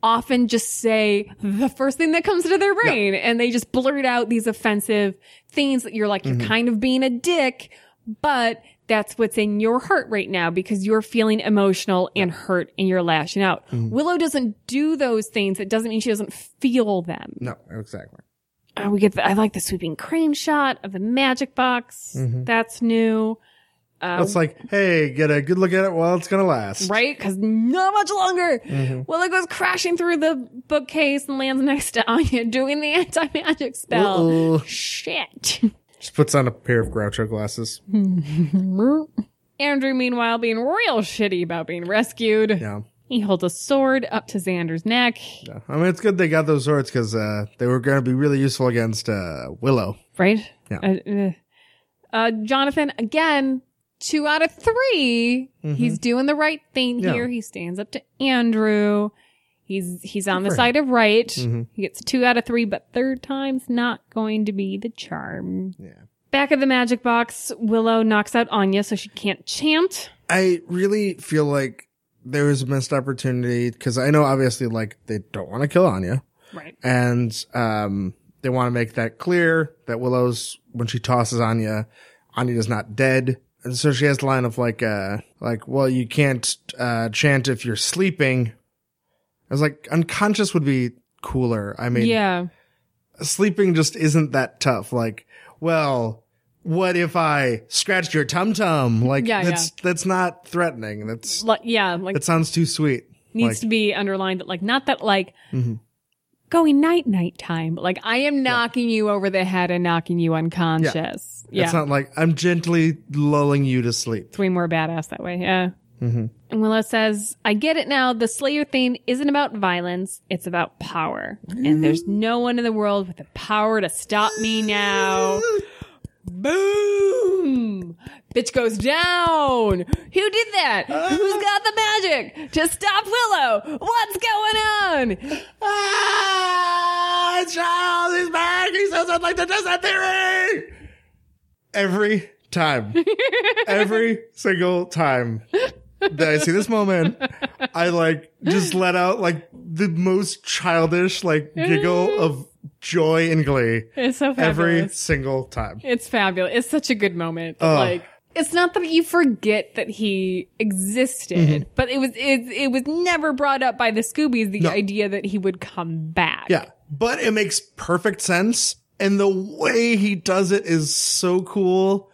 often just say the first thing that comes to their brain and they just blurt out these offensive things that you're like, you're kind of being a dick, but that's what's in your heart right now because you're feeling emotional and hurt and you're lashing out. Willow doesn't do those things. It doesn't mean she doesn't feel them. No, exactly. Uh, we get the, I like the sweeping crane shot of the magic box. That's new. Uh, It's like, hey, get a good look at it while it's gonna last. right? Because not much longer. Well, it goes crashing through the bookcase and lands next to Anya doing the anti magic spell. Uh-oh. Shit. Just puts on a pair of Groucho glasses. Andrew, meanwhile, being real shitty about being rescued. Yeah. He holds a sword up to Xander's neck. yeah. I mean, it's good they got those swords because uh, they were going to be really useful against uh, Willow. Right? Yeah. Uh, uh, uh, Jonathan, again, two out of 3 He's doing the right thing Mm-hmm. Yeah. here. He stands up to Andrew. He's he's on the side of right. Mhm. He gets two out of three, but third time's not going to be the charm. Yeah. Back of the magic box, Willow knocks out Anya so she can't chant. I really feel like there was a missed opportunity because I know obviously like they don't want to kill Anya Right. and um they want to make that clear that Willow's when she tosses Anya, Anya's not dead. And so she has the line of like uh like well you can't uh chant if you're sleeping. I was like unconscious would be cooler. I mean Yeah. sleeping just isn't that tough. Like, well, what if I scratched your tum tum? Like Yeah, that's that's not threatening. That's Like, yeah, like that sounds too sweet. needs like, to be underlined that like not that like Mhm. Going night night time, like I am knocking you over the head and knocking you unconscious. Yeah. It's not like I'm gently lulling you to sleep. It's way more badass that way. Yeah. Mm-hmm. And Willow says, I get it now. The Slayer thing isn't about violence. It's about power. And there's no one in the world with the power to stop me now. Boom! Bitch goes down. Who did that? Who's got the magic to stop Willow? What's going on? Ah, Charles is back. He says I'd like to test that theory. Every time, every single time that I see this moment, I like just let out like the most childish like giggle of joy and glee It's so every single time. It's fabulous. It's such a good moment. Oh. Like it's not that you forget that he existed, Mm-hmm. but it was it, it was never brought up by the Scoobies the No. idea that he would come back. Yeah, but it makes perfect sense, and the way he does it is so cool,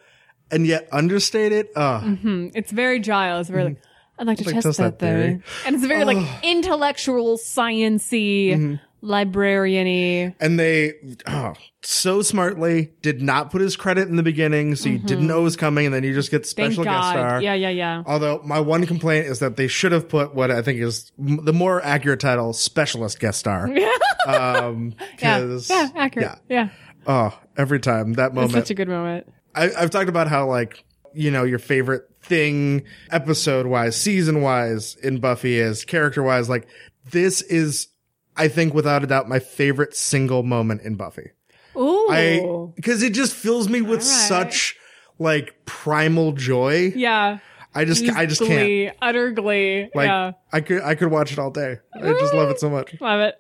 and yet understated. Uh, Hmm. It's very Giles. Very like I'd like to like, test, test that, that theory. theory. And it's very like intellectual, sciency, librarian-y. and they oh, so smartly did not put his credit in the beginning, so you didn't know it was coming, and then you just get Mm-hmm. Special guest star. Yeah, yeah, yeah. Although my one complaint is that they should have put what I think is the more accurate title, specialist guest star. um, Yeah, yeah, accurate. yeah. Yeah, Oh, every time that it's moment. such a good moment. I, I've talked about how like you know your favorite thing, episode wise, season wise, in Buffy is character wise. Like this is, I think, without a doubt, my favorite single moment in Buffy. Ooh, I because it just fills me with right. such like primal joy. yeah. I just I just can't. glee, utter glee. Like yeah, I could I could watch it all day. I just love it so much. love it.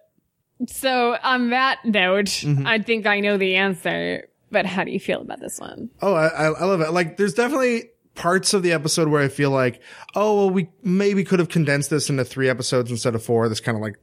So on that note, Mm-hmm. I think I know the answer. But how do you feel about this one? Oh, I, I I love it. Like, there's definitely parts of the episode where I feel like, oh, well, we maybe could have condensed this into three episodes instead of four. This kind of like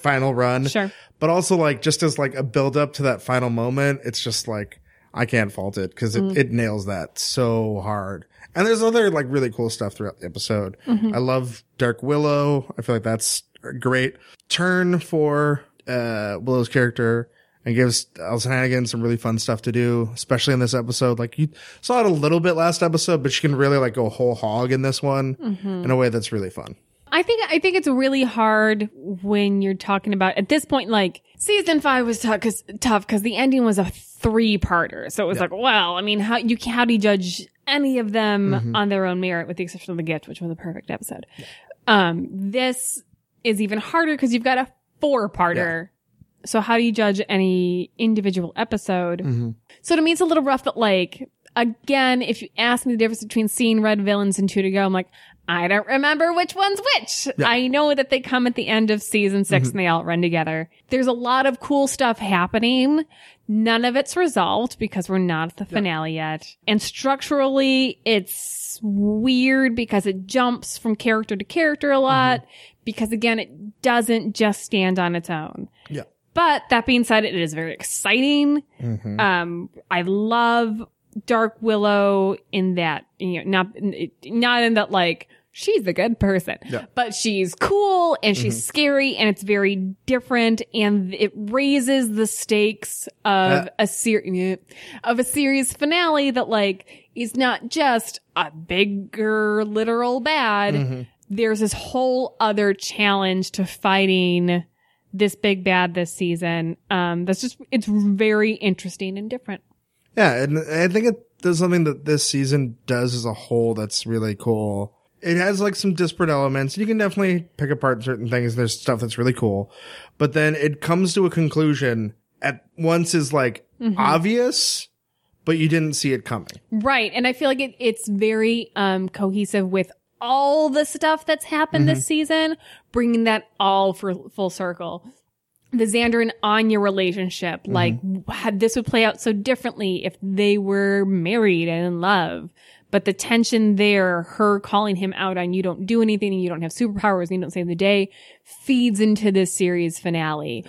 final run. Sure. But also like just as like a build up to that final moment, it's just like, I can't fault it because it, mm. it nails that so hard. And there's other like really cool stuff throughout the episode. Mm-hmm. I love Dark Willow. I feel like that's a great turn for, uh, Willow's character and gives Alyson Hannigan some really fun stuff to do, especially in this episode. Like you saw it a little bit last episode, but she can really like go whole hog in this one mm-hmm. in a way that's really fun. I think I think it's really hard when you're talking about at this point. Like season five was tough because tough because the ending was a three parter. So it was like, well, I mean, how you how do you judge any of them on their own merit, with the exception of the gift, which was a perfect episode. Um, this is even harder because you've got a four parter. So how do you judge any individual episode? So to me, it's a little rough that like, again, if you ask me the difference between seeing red villains and two to go, I'm like, I don't remember which one's which. I know that they come at the end of season 6 mm-hmm. and they all run together. There's a lot of cool stuff happening. None of it's resolved because we're not at the finale yet. And structurally, it's weird because it jumps from character to character a mm-hmm. lot. Because again, it doesn't just stand on its own. Yeah. But that being said, it is very exciting. Mm-hmm. Um, I love Dark Willow in that, you know, not, not in that like, she's a good person, Yeah. but she's cool and she's scary and it's very different and it raises the stakes of Yeah. a series, of a series finale that like is not just a bigger literal bad. There's this whole other challenge to fighting this big bad this season. Um, that's just, it's very interesting and different. Yeah, and I think it does something that this season does as a whole that's really cool. It has like some disparate elements. You can definitely pick apart certain things. There's stuff that's really cool, but then it comes to a conclusion at once is like mm-hmm. obvious, but you didn't see it coming. Right. And I feel like it, it's very um, cohesive with all the stuff that's happened this mm-hmm. season, bringing that all for full circle. The Xander and Anya relationship, mm-hmm. like had this would play out so differently if they were married and in love. But the tension there, her calling him out on you don't do anything and you don't have superpowers and you don't save the day, feeds into this series finale.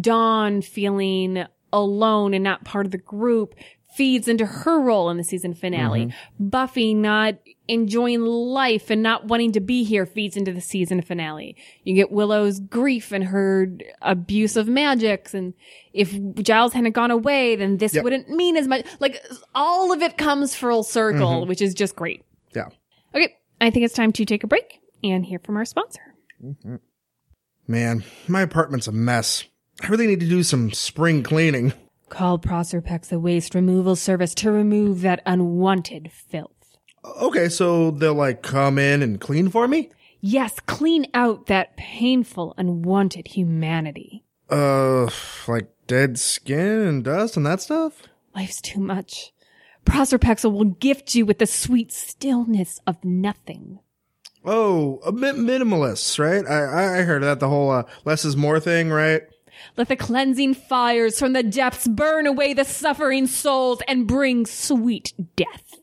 Dawn feeling alone and not part of the group feeds into her role in the season finale. Mm-hmm. Buffy not enjoying life and not wanting to be here feeds into the season finale. You get Willow's grief and her abuse of magics. And if Giles hadn't gone away, then this Yep. wouldn't mean as much. Like all of it comes full circle, mm-hmm. which is just great. Yeah. Okay. I think it's time to take a break and hear from our sponsor. Mm-hmm. Man, my apartment's a mess. I really need to do some spring cleaning. Call Proserpex the waste removal service to remove that unwanted filth. Okay, so they'll like come in and clean for me? Yes, clean out that painful, unwanted humanity. Uh, like dead skin and dust and that stuff? Life's too much. Proserpexel will gift you with the sweet stillness of nothing. Oh, a bit minimalist, right? I I heard that the whole uh, less is more thing, right? Let the cleansing fires from the depths burn away the suffering souls and bring sweet death.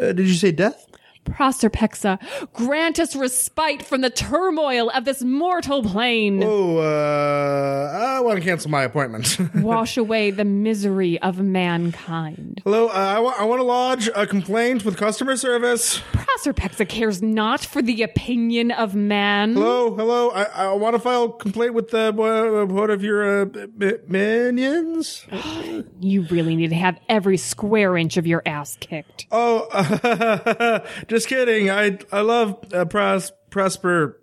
Uh, did you say death? Proserpexa, grant us respite from the turmoil of this mortal plane. Oh, uh, I want to cancel my appointment. Wash away the misery of mankind. Hello, uh, I, wa- I want to lodge a complaint with customer service. Proserpexa cares not for the opinion of man. Hello, hello. I, I want to file a complaint with the uh, one of your uh, mi- minions. You really need to have every square inch of your ass kicked. Oh, just kidding. I I love uh, pros prosper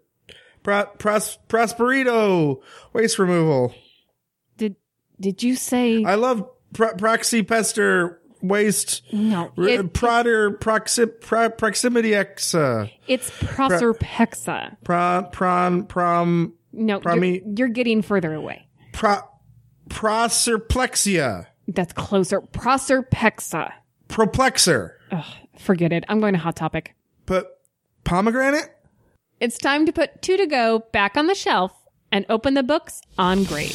pro, pros prosperito waste removal. Did did you say I love pro, proxy pester waste. no? r- It, Proder proxi, pro, proximity uh, it's Proserpexa. pron pron prom No, you're, you're getting further away. pro proserplexia That's closer. Proserpexa. proplexer. Ugh, forget it. I'm going to Hot Topic. But pomegranate. It's time to put two to go back on the shelf and open the books on Grave.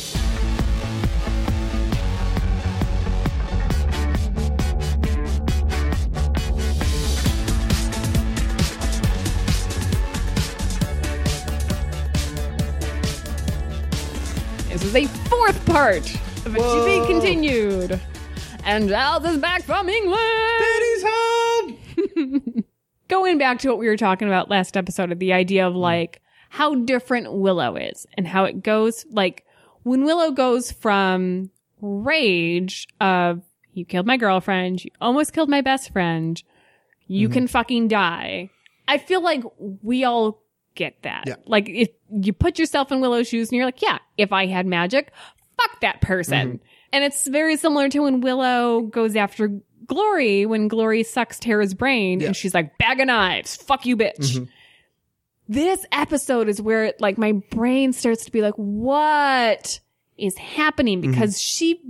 This is a fourth part of a to be continued. And Giles is back from England. Daddy's home. going back to what we were talking about last episode of the idea of mm. like how different Willow is and how it goes like when Willow goes from rage of you killed my girlfriend, you almost killed my best friend, you mm-hmm. can fucking die. I feel like we all get that. Yeah. Like if you put yourself in Willow's shoes and you're like, yeah, if I had magic, fuck that person. Mm-hmm. And it's very similar to when Willow goes after Glory when Glory sucks Tara's brain Yeah. and she's like, bag of knives, fuck you, bitch. Mhm. This episode is where like my brain starts to be like, what is happening? Because she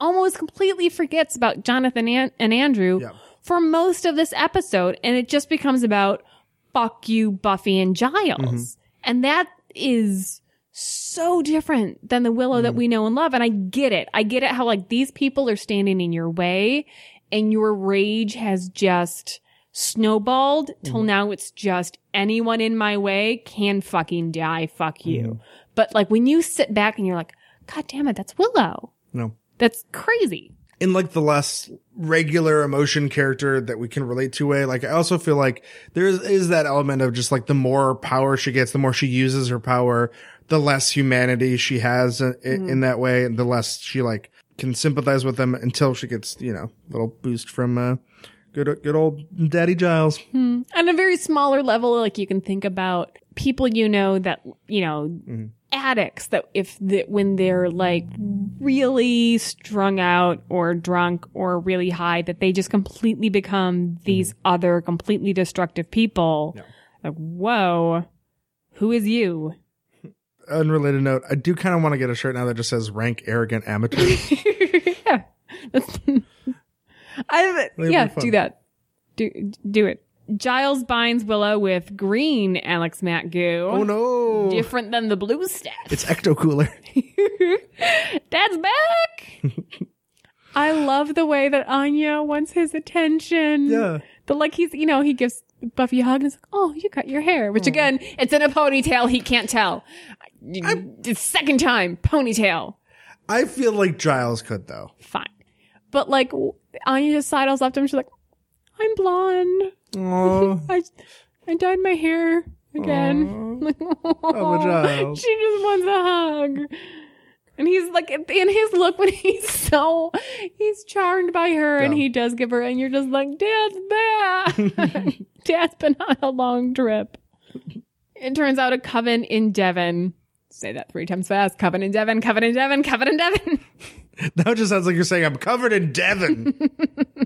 almost completely forgets about Jonathan and, and Andrew Yeah. for most of this episode. And it just becomes about fuck you, Buffy and Giles. And that is so different than the Willow that mm. we know and love. And I get it. I get it how like these people are standing in your way and your rage has just snowballed mm. till now it's just anyone in my way can fucking die. Fuck you. But like when you sit back and you're like, God damn it, that's Willow. No. That's crazy. in like the less regular emotion character that we can relate to way like i also feel like there is, is that element of just like the more power she gets the more she uses her power the less humanity she has in, mm-hmm. in that way and the less she like can sympathize with them until she gets you know a little boost from uh good good old daddy giles. Hmm. On a very smaller level, like you can think about people you know that, you know, mm-hmm. addicts that if the, when they're like really strung out or drunk or really high, that they just completely become these mm-hmm. other completely destructive people. Like, whoa, who is you? Unrelated note i do kind of want to get a shirt now that just says rank arrogant amateur yeah. I, yeah, do that. Do, do it. Giles binds Willow with green Alex Matt goo. oh no Different than the blue stuff. it's ecto cooler Dad's back. I love the way that Anya wants his attention. yeah The like he's you know, he gives Buffy a hug and is like, Oh, you cut your hair. Which again, it's in a ponytail, he can't tell. Second time, ponytail. i feel like giles could though Fine. But like w- Anya just sidles up to him, she's like, I'm blonde. I I dyed my hair again. Like, Oh, Giles. She just wants a hug. And he's like, in his look when he's so, he's charmed by her and he does give her, and you're just like, Dad's back. Dad's been on a long trip. It turns out a coven in Devon. Say that three times fast. Coven in Devon, coven in Devon, coven in Devon. that just sounds like you're saying I'm covered in Devon.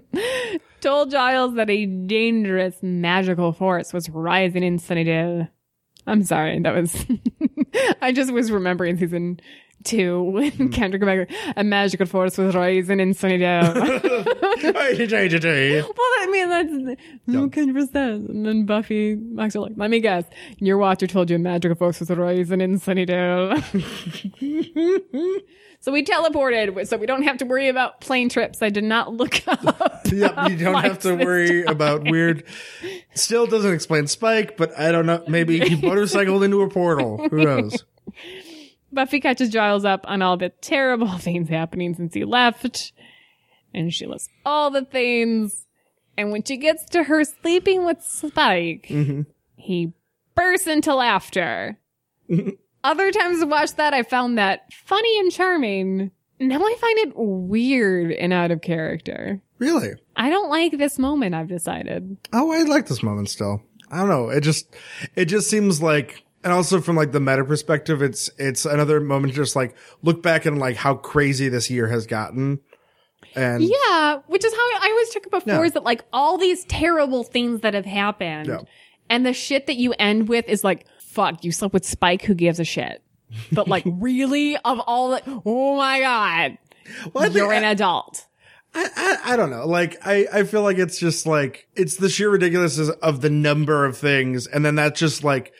told Giles that a dangerous magical force was rising in Sunnydale. I'm sorry, that was. I just was remembering season two when hmm. Kendrick Lamar, a magical force was rising in Sunnydale. Well, I mean, that's no percent. And then Buffy, Max are like, let me guess. Your watcher told you a magical force was rising in Sunnydale. so we teleported, so we don't have to worry about plane trips. I did not look up. Yep, you don't have to worry about weird. Still doesn't explain Spike, but I don't know. Maybe he motorcycled into a portal. Who knows? Buffy catches Giles up on all the terrible things happening since he left. And she lists all the things. And when she gets to her sleeping with Spike, mm-hmm. he bursts into laughter. Other times I watch that, I found that funny and charming. Now I find it weird and out of character. Really? I don't like this moment, I've decided. Oh, I like this moment still. I don't know. It just, it just seems like, and also from like the meta perspective, it's, it's another moment to just like look back and like how crazy this year has gotten. And Yeah, which is how I always took it before Yeah. is that like all these terrible things that have happened Yeah. and the shit that you end with is like, fuck, you slept with Spike, who gives a shit? But like, really? Of all the, oh my God, Well, I you're an adult. I, I, I don't know. Like, I, I feel like it's just like, it's the sheer ridiculousness of the number of things. And then that's just like,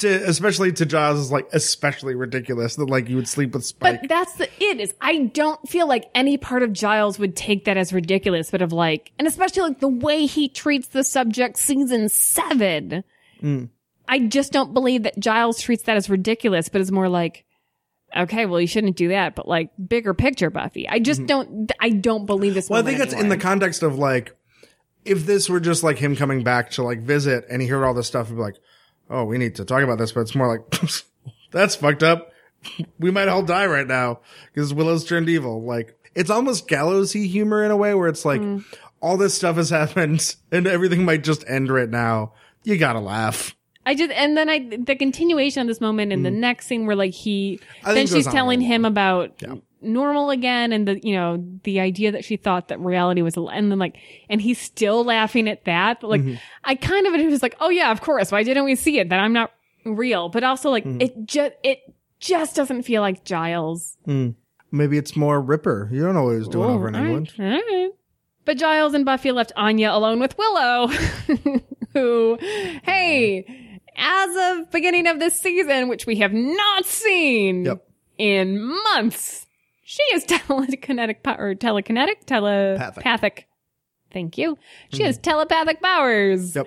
to, especially to Giles is like, especially ridiculous that like you would sleep with Spike. But that's the it is. I don't feel like any part of Giles would take that as ridiculous, but of like, and especially like the way he treats the subject season seven. Mm. I just don't believe that Giles treats that as ridiculous, but it's more like, okay, well, you shouldn't do that, but like bigger picture, Buffy. I just mm-hmm. don't, I don't believe this. well, I think it's in the context of like, if this were just like him coming back to like visit and he heard all this stuff and be like, oh, we need to talk about this, but it's more like, that's fucked up. We might all die right now because Willow's turned evil. Like, it's almost gallowsy humor in a way where it's like, Hmm. all this stuff has happened and everything might just end right now. You gotta laugh. I just, and then I, the continuation of this moment in the next scene where like he, Mm. I then she's goes on a telling him about Yeah. Normal again and the, you know, the idea that she thought that reality was, and then like, and he's still laughing at that. Like, Mm-hmm. I kind of, it was like, oh yeah, of course. Why didn't we see it? That I'm not real. But also like, Mm-hmm. it just, it just doesn't feel like Giles. Maybe it's more Ripper. You don't know what he was doing Oh, over in all right, England. all right. But Giles and Buffy left Anya alone with Willow, who, hey, as of beginning of this season, which we have not seen Yep. in months, she is telekinetic po- or telekinetic telepathic. Thank you. She has hmm. telepathic powers. Yep.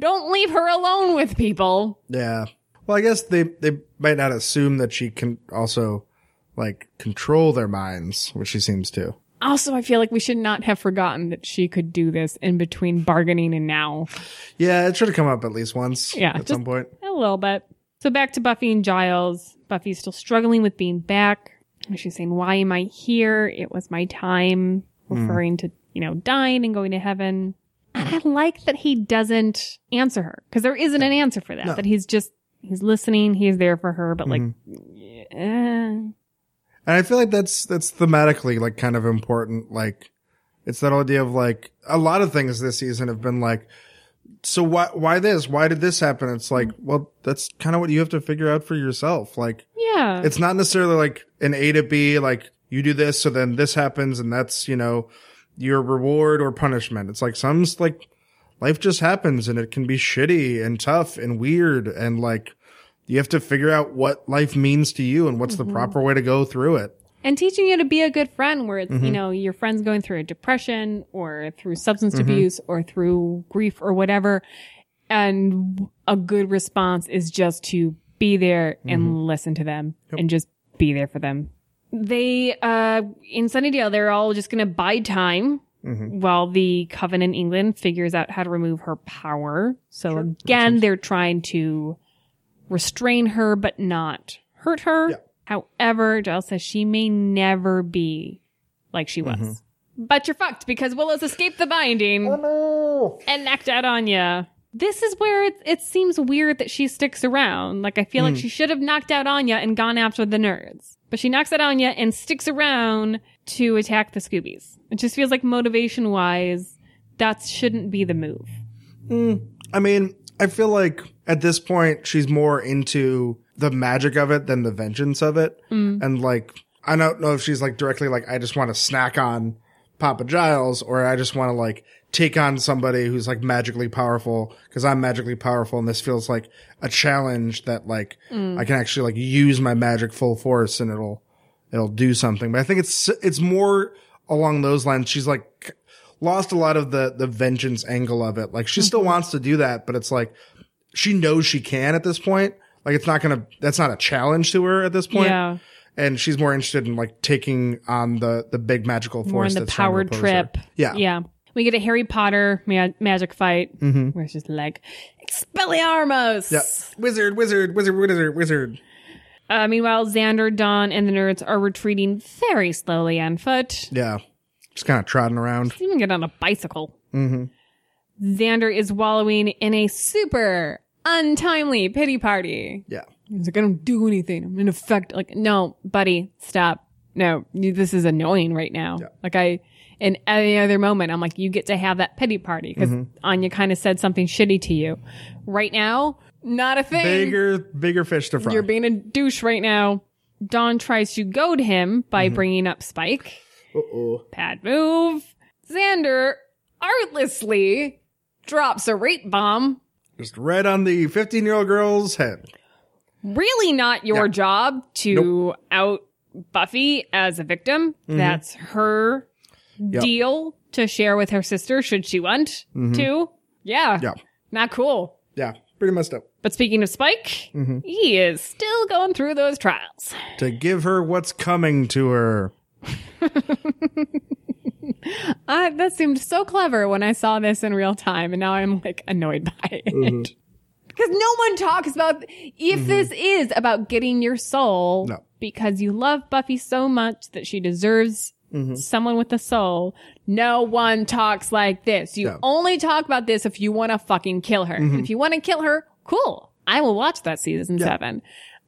Don't leave her alone with people. Yeah. Well, I guess they, they might not assume that she can also like control their minds, which she seems to. Also, I feel like we should not have forgotten that she could do this in between bargaining and now. Yeah, it should have come up at least once. Yeah, At some point. A little bit. So back to Buffy and Giles. Buffy's still struggling with being back. And She's saying, why am I here? It was my time, referring to, you know, dying and going to heaven. I like that he doesn't answer her because there isn't an answer for that. No. That he's just, he's listening. He's there for her, but like, eh. And I feel like that's, that's thematically like kind of important. Like it's that idea of like a lot of things this season have been like, so why, why this? Why did this happen? It's like, mm. well, that's kind of what you have to figure out for yourself. Like yeah. it's not necessarily like an A to B, like you do this, so then this happens, and that's, you know, your reward or punishment. It's like some like life just happens and it can be shitty and tough and weird and like you have to figure out what life means to you and what's the mm-hmm. proper way to go through it. And teaching you to be a good friend where it's, you mm-hmm. know, your friend's going through a depression or through substance mm-hmm. abuse or through grief or whatever. And a good response is just to be there and mm-hmm. listen to them and just be there for them. They, uh, in Sunnydale, they're all just going to bide time while the Coven in England figures out how to remove her power. So again, they're trying to restrain her, but not hurt her. Yeah. However, Giles says she may never be like she was. Mm-hmm. But you're fucked because Willow's escaped the binding oh, and knocked out on you. This is where it, it seems weird that she sticks around. Like, I feel like mm. she should have knocked out Anya and gone after the nerds. But she knocks out Anya and sticks around to attack the Scoobies. It just feels like motivation wise, that shouldn't be the move. Mm. I mean, I feel like at this point she's more into the magic of it than the vengeance of it. Mm. And like, I don't know if she's like directly like, I just want to snack on Papa Giles or I just want to like take on somebody who's like magically powerful because I'm magically powerful and this feels like a challenge that like mm. I can actually like use my magic full force and it'll it'll do something. But I think it's it's more along those lines. She's like lost a lot of the the vengeance angle of it. Like she mm-hmm. still wants to do that, but it's like she knows she can at this point. Like it's not gonna that's not a challenge to her at this point. Yeah. And she's more interested in like taking on the the big magical force More in the that's trying to powered oppose trip. her. Yeah. Yeah. We get a Harry Potter ma- magic fight. Mm-hmm. Where it's just like, Expelliarmus! Yeah. Wizard, wizard, wizard, wizard, wizard. Uh, meanwhile, Xander, Dawn, and the nerds are retreating very slowly on foot. Yeah. Just kind of trotting around. Even get on a bicycle. Mm-hmm. Xander is wallowing in a super untimely pity party. Yeah. He's like, I don't do anything. I'm in effect. Like, no, buddy, stop. No, you- this is annoying right now. Yeah. Like, I, in any other moment, I'm like, you get to have that pity party because Mm-hmm. Anya kind of said something shitty to you. Right now, not a thing. Bigger, bigger fish to fry. You're being a douche right now. Dawn tries to goad him by Mm-hmm. bringing up Spike. Uh-oh. Bad move. Xander artlessly drops a rape bomb. Just right on the 15 year old girl's head. Really not your Yeah. job to out Buffy as a victim. That's her Mm-hmm. Yep. deal to share with her sister should she want to. Yeah. Mm-hmm. Yeah. Not cool. Yeah. Pretty messed up. But speaking of Spike, Mm-hmm. he is still going through those trials. To give her what's coming to her. I, that seemed so clever when I saw this in real time, and now I'm like annoyed by it. Mm-hmm. Because no one talks about if this is about getting your soul No. because you love Buffy so much that she deserves Mm-hmm. someone with a soul. No one talks like this. You No. Mm-hmm. only talk about this if you want to fucking kill her. If you want to kill her, cool. I will watch that season seven.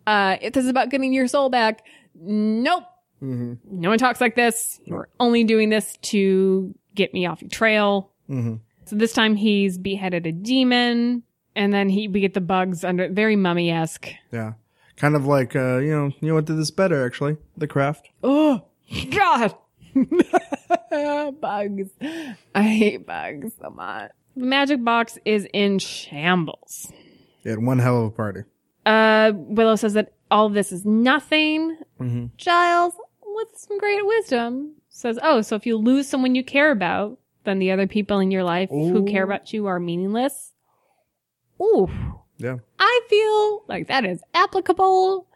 Uh, if this is about getting your soul back, nope. Mm-hmm. No one talks like this. You're only doing this to get me off your trail. Mm-hmm. So this time he's beheaded a demon, and then he we get the bugs under very mummy esque. Yeah. Kind of like, uh, you know, you know what did this better, actually? The craft. Oh God, bugs! I hate bugs so much. The magic box is in shambles. Had one hell of a party. Uh, Willow says that all of this is nothing. Giles, with some great wisdom, says, "Oh, so if you lose someone you care about, then the other people in your life who care about you are meaningless." Ooh, Yeah. I feel like that is applicable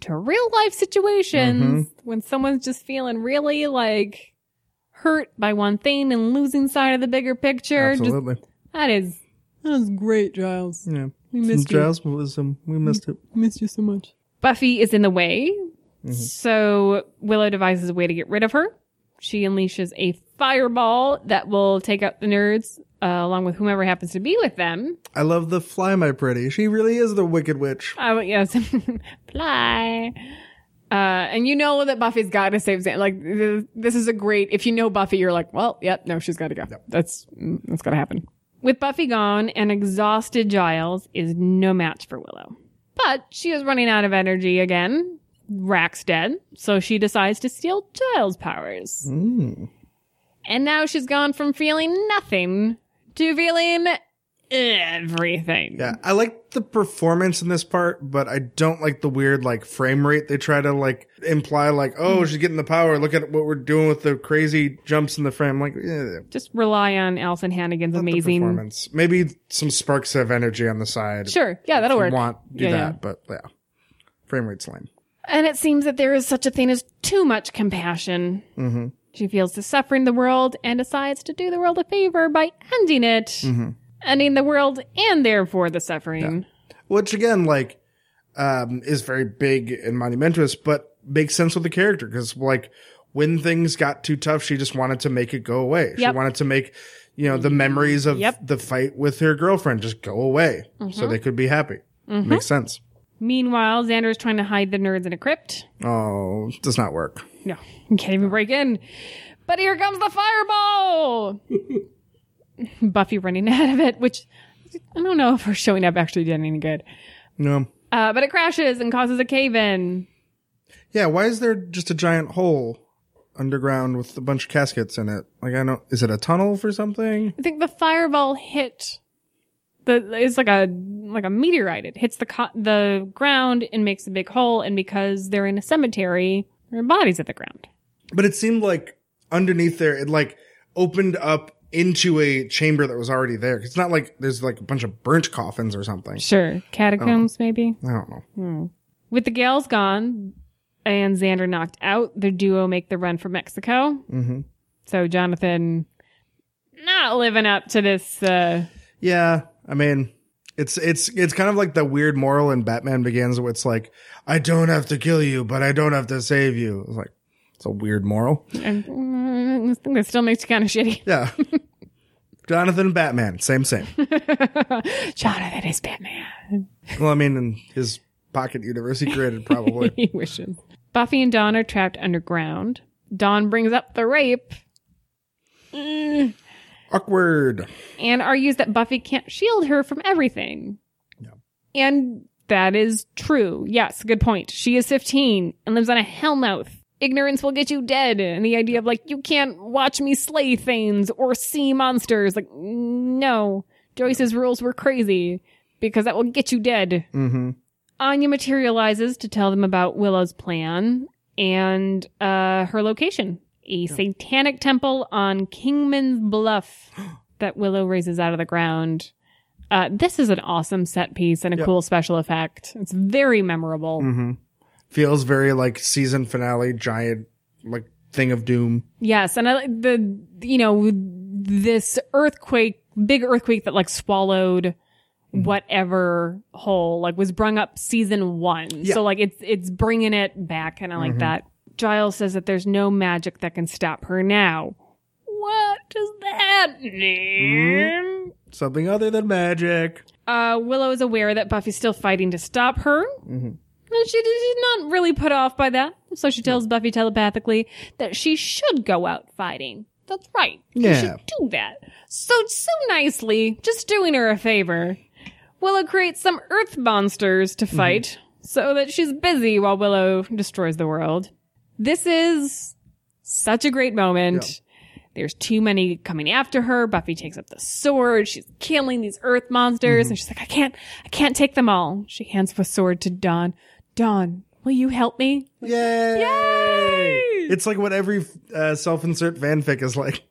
to real life situations mm-hmm. when someone's just feeling really like hurt by one thing and losing sight of the bigger picture. Just Absolutely. that is that is great, Giles. yeah. We missed you. Giles wisdom. We missed it. Missed you so much. Buffy is in the way, so Willow devises a way to get rid of her. She unleashes a fireball that will take out the nerds, uh, along with whomever happens to be with them. I love the fly, my pretty. She really is the wicked witch. Oh, yes. Fly. Uh, and you know that Buffy's got to save Xander. Like, th- this is a great, if you know Buffy, you're like, well, yep, no, she's got to go. That's, mm, that's got to happen. With Buffy gone, an exhausted Giles is no match for Willow. But she is running out of energy again. Rack's dead, so she decides to steal Giles' powers. Mm. And now she's gone from feeling nothing to feeling everything. Yeah, I like the performance in this part, but I don't like the weird like frame rate they try to like imply. Like, oh, she's getting the power. Look at what we're doing with the crazy jumps in the frame. Like, yeah, Just rely on Alyson Hannigan's not amazing. performance. Maybe some sparks of energy on the side. Sure, yeah, that'll work. you want do Yeah, that, yeah. but yeah, frame rate's lame. And it seems that there is such a thing as too much compassion. Mm-hmm. She feels the suffering of the world and decides to do the world a favor by ending it, Mm-hmm. ending the world and therefore the suffering. Which again, like, um, is very big and monumentous, but makes sense with the character because, like, when things got too tough, she just wanted to make it go away. She wanted to make, you know, the memories of Yep. Mm-hmm. the fight with her girlfriend just go away so they could be happy. Makes sense. Meanwhile, Xander is trying to hide the nerds in a crypt. Oh, does not work. No, you can't even break in. But here comes the fireball! Buffy running out of it, which I don't know if her showing up actually did any good. No. Uh, but it crashes and causes a cave in. Yeah. Why is there just a giant hole underground with a bunch of caskets in it. Like I don't know, is it a tunnel for something? I think the fireball hit the it's like a like a meteorite. It hits the co- the ground and makes a big hole. And because they're in a cemetery, their bodies at the ground. But it seemed like underneath there, it like opened up into a chamber that was already there. It's not like there's like a bunch of burnt coffins or something. Sure, catacombs maybe. I don't know. With the gals gone and Xander knocked out, the duo make the run for Mexico. hmm So Jonathan not living up to this. Uh, Yeah, I mean, it's it's it's kind of like the weird moral in Batman Begins, where it's like, I don't have to kill you, but I don't have to save you. It's like it's a weird moral. and mm, I think that still makes you kind of shitty. Yeah. Jonathan Batman, same same. Jonathan is Batman. Well, I mean, in his pocket universe he created, probably. he wishes. Buffy and Dawn are trapped underground. Dawn brings up the rape mm, Awkward. and argues that Buffy can't shield her from everything. Yeah. And that is true. Yes, good point. She is 15 and lives on a hellmouth. Ignorance will get you dead. And the idea of like, you can't watch me slay things or see monsters. Like, no. Joyce's rules were crazy because that will get you dead. Mm-hmm. Anya materializes to tell them about Willow's plan and uh, her location a satanic temple on Kingman's Bluff that Willow raises out of the ground. Uh, this is an awesome set piece and a Yep. cool special effect. It's very memorable. Mm-hmm. Feels very like season finale, giant like thing of doom. Yes, and I like the you know this earthquake, big earthquake that like swallowed Mm-hmm. whatever hole like was brung up season one. Yeah. Mm-hmm. So like it's it's bringing it back, and I like that. Giles says that there's no magic that can stop her now. What does that mean? Something other than magic. Uh, Willow is aware that Buffy's still fighting to stop her. Mhm. And she, she's not really put off by that. So she tells Buffy telepathically that she should go out fighting. That's right. Yeah. She should do that. So, so nicely, just doing her a favor. Willow creates some earth monsters to fight so that she's busy while Willow destroys the world. This is such a great moment. There's too many coming after her. Buffy takes up the sword. She's killing these earth monsters and she's like, I can't, I can't take them all. She hands the sword to Dawn. Dawn, will you help me? Yay! Yay! It's like what every uh, self-insert fanfic is like,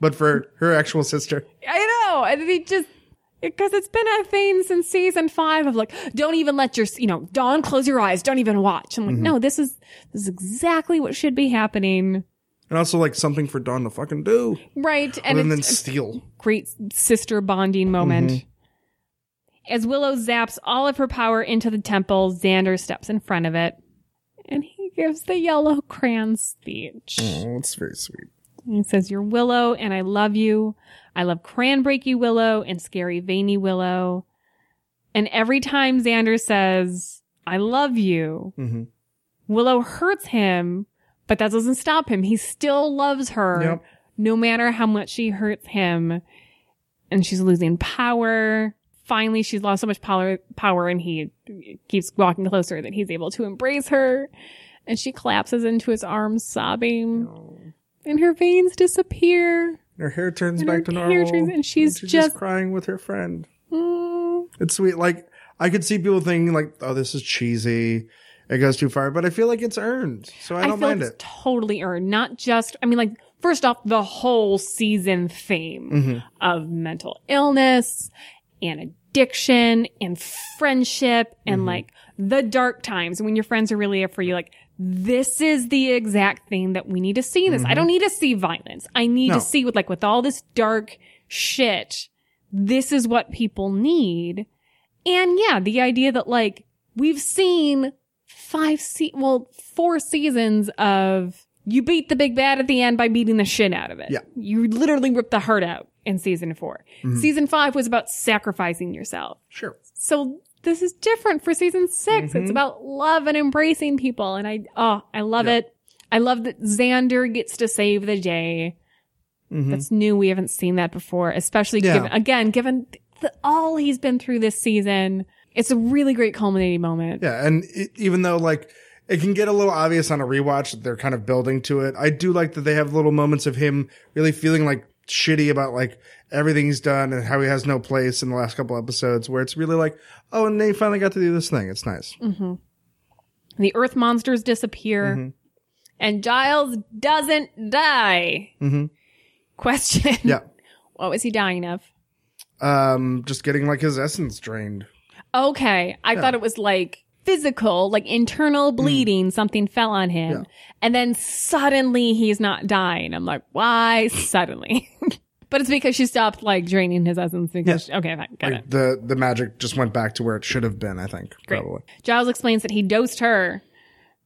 but for her actual sister. I know. And he just, because it's been a theme since season five of like, don't even let your, you know, Dawn, close your eyes. Don't even watch. I'm like, mm-hmm. no, this is, this is exactly what should be happening. And also like something for Dawn to fucking do, Right. And than steal. great sister bonding moment. Mm-hmm. As Willow zaps all of her power into the temple, Xander steps in front of it and he gives the yellow crayon speech. Oh, it's very sweet. He says, You're Willow and I love you. I love crayon-breaky Willow and scary veiny Willow. And every time Xander says, I love you, Mm-hmm. Willow hurts him, but that doesn't stop him. He still loves her Yep. no matter how much she hurts him. And she's losing power. Finally, she's lost so much power, power and he keeps walking closer that he's able to embrace her. And she collapses into his arms sobbing. And her veins disappear. Her hair turns And back to normal, turns- and she's just, just- crying with her friend. Mm. It's sweet. Like I could see people thinking like, "Oh, this is cheesy. It goes too far," but I feel like it's earned, so I I, don't feel mind like it's it. totally earned. Not just, I mean, like, first off, the whole season theme Mm-hmm. of mental illness and addiction and friendship and Mm-hmm. like the dark times when your friends are really up for you. Like, this is the exact thing that we need to see in this. I don't need to see violence. I need Mm-hmm. No. to see with like, with all this dark shit, this is what people need. And yeah, the idea that like, we've seen five se- well four seasons of you beat the big bad at the end by beating the shit out of it. Yeah. You literally ripped the heart out in season 4 Mm-hmm. Season five was about sacrificing yourself. Sure. So this is different for season 6 It's about love and embracing people. And I, oh, I love Yeah. it. I love that Xander gets to save the day. Mhm. That's new. We haven't seen that before, especially Yeah. given, again, given the, all he's been through this season. It's a really great culminating moment. Yeah, and it, even though like it can get a little obvious on a rewatch that they're kind of building to it. I do like that they have little moments of him really feeling like shitty about like everything he's done and how he has no place in the last couple episodes where it's really like, oh, and they finally got to do this thing. It's nice. The earth monsters disappear, Mm-hmm. and Giles doesn't die. Mhm. Question. Yeah. What was he dying of? Um, just getting like his essence drained. Okay. I thought it was like physical, like internal bleeding. Something fell on him. Mm. Yeah. And then suddenly he's not dying. I'm like, why suddenly? but it's because she stopped like draining his essence because, okay, fine, got it. The, the magic just went back to where it should have been, I think. Great. Probably. Giles explains that he dosed her.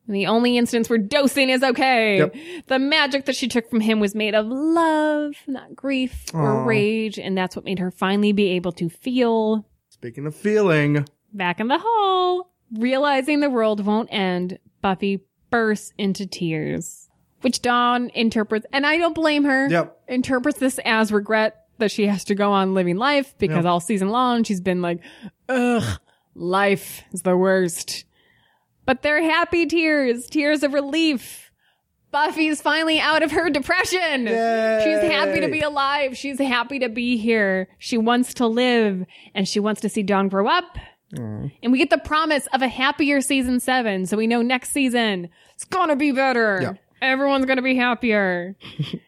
And the only instance where dosing is okay. Yep. The magic that she took from him was made of love, not grief or Aw. rage. And that's what made her finally be able to feel Speaking of feeling, back in the hall. Realizing the world won't end, Buffy bursts into tears, which Dawn interprets, and I don't blame her, Yep. interprets this as regret that she has to go on living life because Yep. all season long she's been like, ugh, life is the worst. But they're happy tears, tears of relief. Buffy's finally out of her depression. Yay. She's happy to be alive. She's happy to be here. She wants to live and she wants to see Dawn grow up. Mm. And we get the promise of a happier season seven. So we know next season it's gonna be better. Yeah. Everyone's gonna be happier. and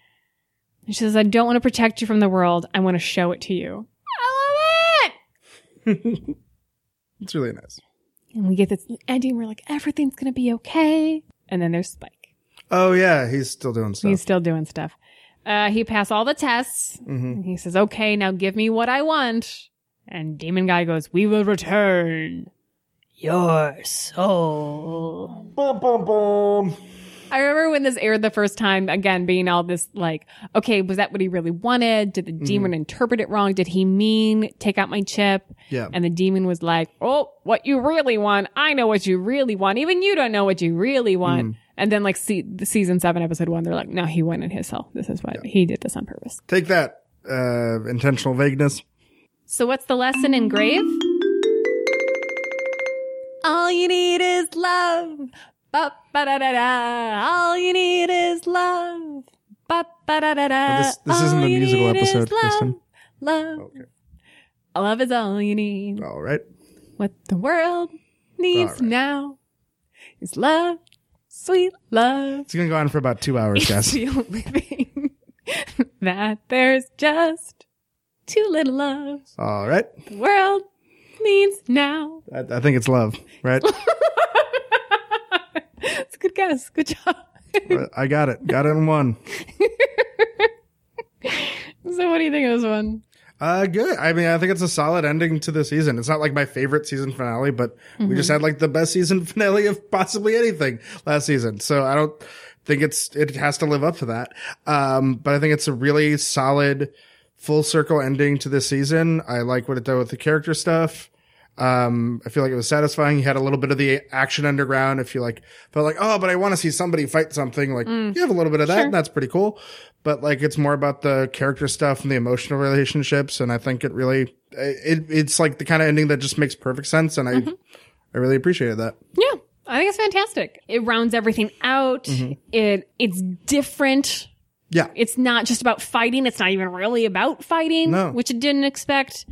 she says, I don't want to protect you from the world. I want to show it to you. I love it. it's really nice. And we get this ending. We're like, everything's gonna be okay. And then there's Spike. Oh yeah, he's still doing stuff. He's still doing stuff. Uh, he passed all the tests. And he says, okay, now give me what I want. And Demon Guy goes, we will return your soul. Bum, bum, bum. I remember when this aired the first time, again, being all this like, okay, was that what he really wanted? Did the demon interpret it wrong? Did he mean take out my chip? Yeah. And the demon was like, oh, what you really want. I know what you really want. Even you don't know what you really want. And then like see, the season seven, episode one, they're like, no, he went in his soul. This is what he did this on purpose. Take that, uh, intentional vagueness. So what's the lesson in Grave? All you need is love. Ba ba da da da. All you need is love. Ba ba da da da. This- this isn't All the you musical need is episode, love. Kristen. Love. Okay. Love is all you need. All right. What the world needs All right. now is love. Sweet love. It's gonna go on for about two hours, It's guys. the only thing that there's just too little love. All right. The world needs now. I, I think it's love, right? It's a good guess. Good job. I got it. Got it in one. so what do you think of this one? Uh, good. I mean, I think it's a solid ending to the season. It's not like my favorite season finale, but we just had like the best season finale of possibly anything last season. So I don't think it's, it has to live up to that. Um, but I think it's a really solid full circle ending to this season. I like what it did with the character stuff. Um, I feel like it was satisfying. You had a little bit of the action underground. If you like, felt like, oh, but I want to see somebody fight something. Like mm. you have a little bit of that. Sure. And that's pretty cool. But like, it's more about the character stuff and the emotional relationships. And I think it really, it, it's like the kind of ending that just makes perfect sense. And I, mm-hmm. I really appreciated that. Yeah, I think it's fantastic. It rounds everything out. Mm-hmm. It it's different. Yeah. It's not just about fighting. It's not even really about fighting, No. which I didn't expect.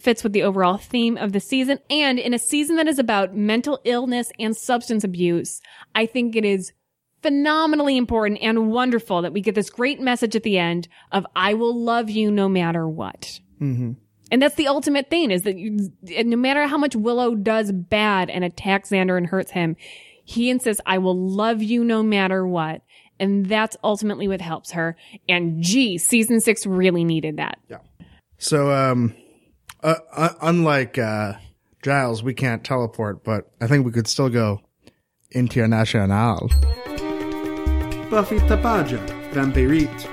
Fits with the overall theme of the season. And in a season that is about mental illness and substance abuse, I think it is phenomenally important and wonderful that we get this great message at the end of I will love you no matter what. Mm-hmm. And that's the ultimate thing is that you, no matter how much Willow does bad and attacks Xander and hurts him, he insists, I will love you no matter what. And that's ultimately what helps her. And gee, season six really needed that. Yeah. So, um, uh, uh, unlike, uh, Giles, we can't teleport, but I think we could still go international. Buffy Tapaja, Vampirit.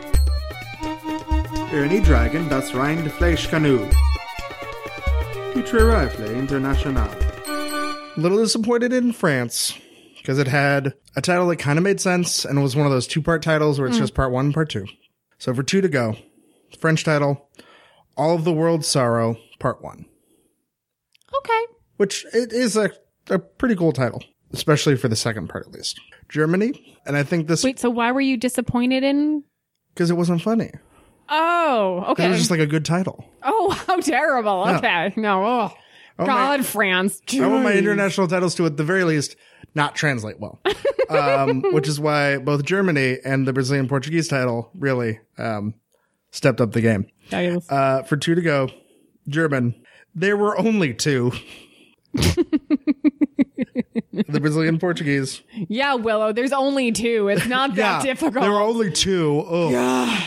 Ernie Dragon, das rein de Fleisch Canoe. Future Rifle International. Little disappointed in France because it had a title that kind of made sense and it was one of those two part titles where it's just part one and part two. So for two to go, French title, All of the World's Sorrow, part one, Okay. which it is a, a pretty cool title. especially for the second part at least. Germany, and I think this Wait, so why were you disappointed in? because it wasn't funny. Oh, okay. It was just like a good title. oh, how terrible. Yeah. Okay. No. Oh. my- God, France. I want my international titles to, at the very least, not translate well. um, which is why both Germany and the Brazilian Portuguese title really um, stepped up the game. Uh, for two to go, German. There were only two. the Brazilian Portuguese. yeah, Willow. There's only two. It's not that difficult. There were only two. Oh. God.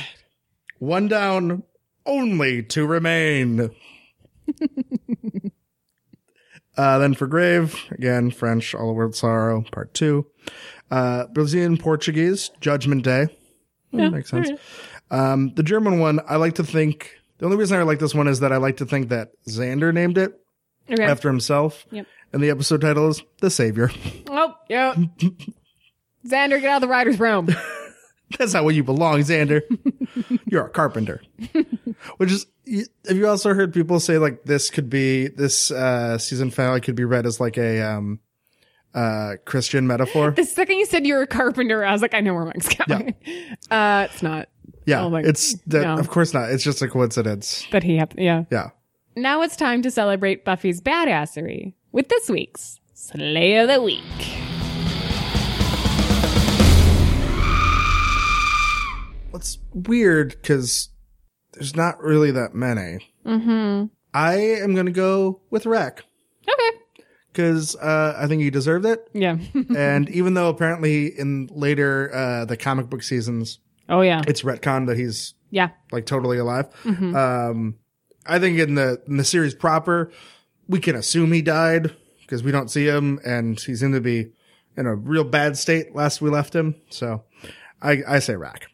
One down, only to remain. uh, then for Grave, again, French, All the World Sorrow, part two. Uh, Brazilian Portuguese, Judgment Day. Hmm, makes sense. Um, the German one, I like to think, the only reason I like this one is that I like to think that Xander named it Okay. after himself. Yep. And the episode title is The Savior. Oh, yeah. Xander, get out of the writer's room. That's not where you belong, Xander. You're a carpenter. Which is, have you also heard people say like this could be, this, uh, season finale could be read as like a, um, uh, Christian metaphor? The second you said you're a carpenter, I was like, I know where Mike's going. Uh, it's not. Yeah. Oh my- it's, that, no. of course not. It's just a coincidence. But he, hap- yeah. Yeah. Now it's time to celebrate Buffy's badassery with this week's Slay of the Week. It's weird because there's not really that many. Mm-hmm. I am going to go with Rack Okay. because, uh, I think he deserved it. Yeah. and even though apparently in later, uh, the comic book seasons, oh, yeah. it's retcon that he's Yeah. like totally alive. Mm-hmm. Um, I think in the in the series proper, we can assume he died because we don't see him, and he seemed to be in a real bad state last we left him. So, I I say Rack.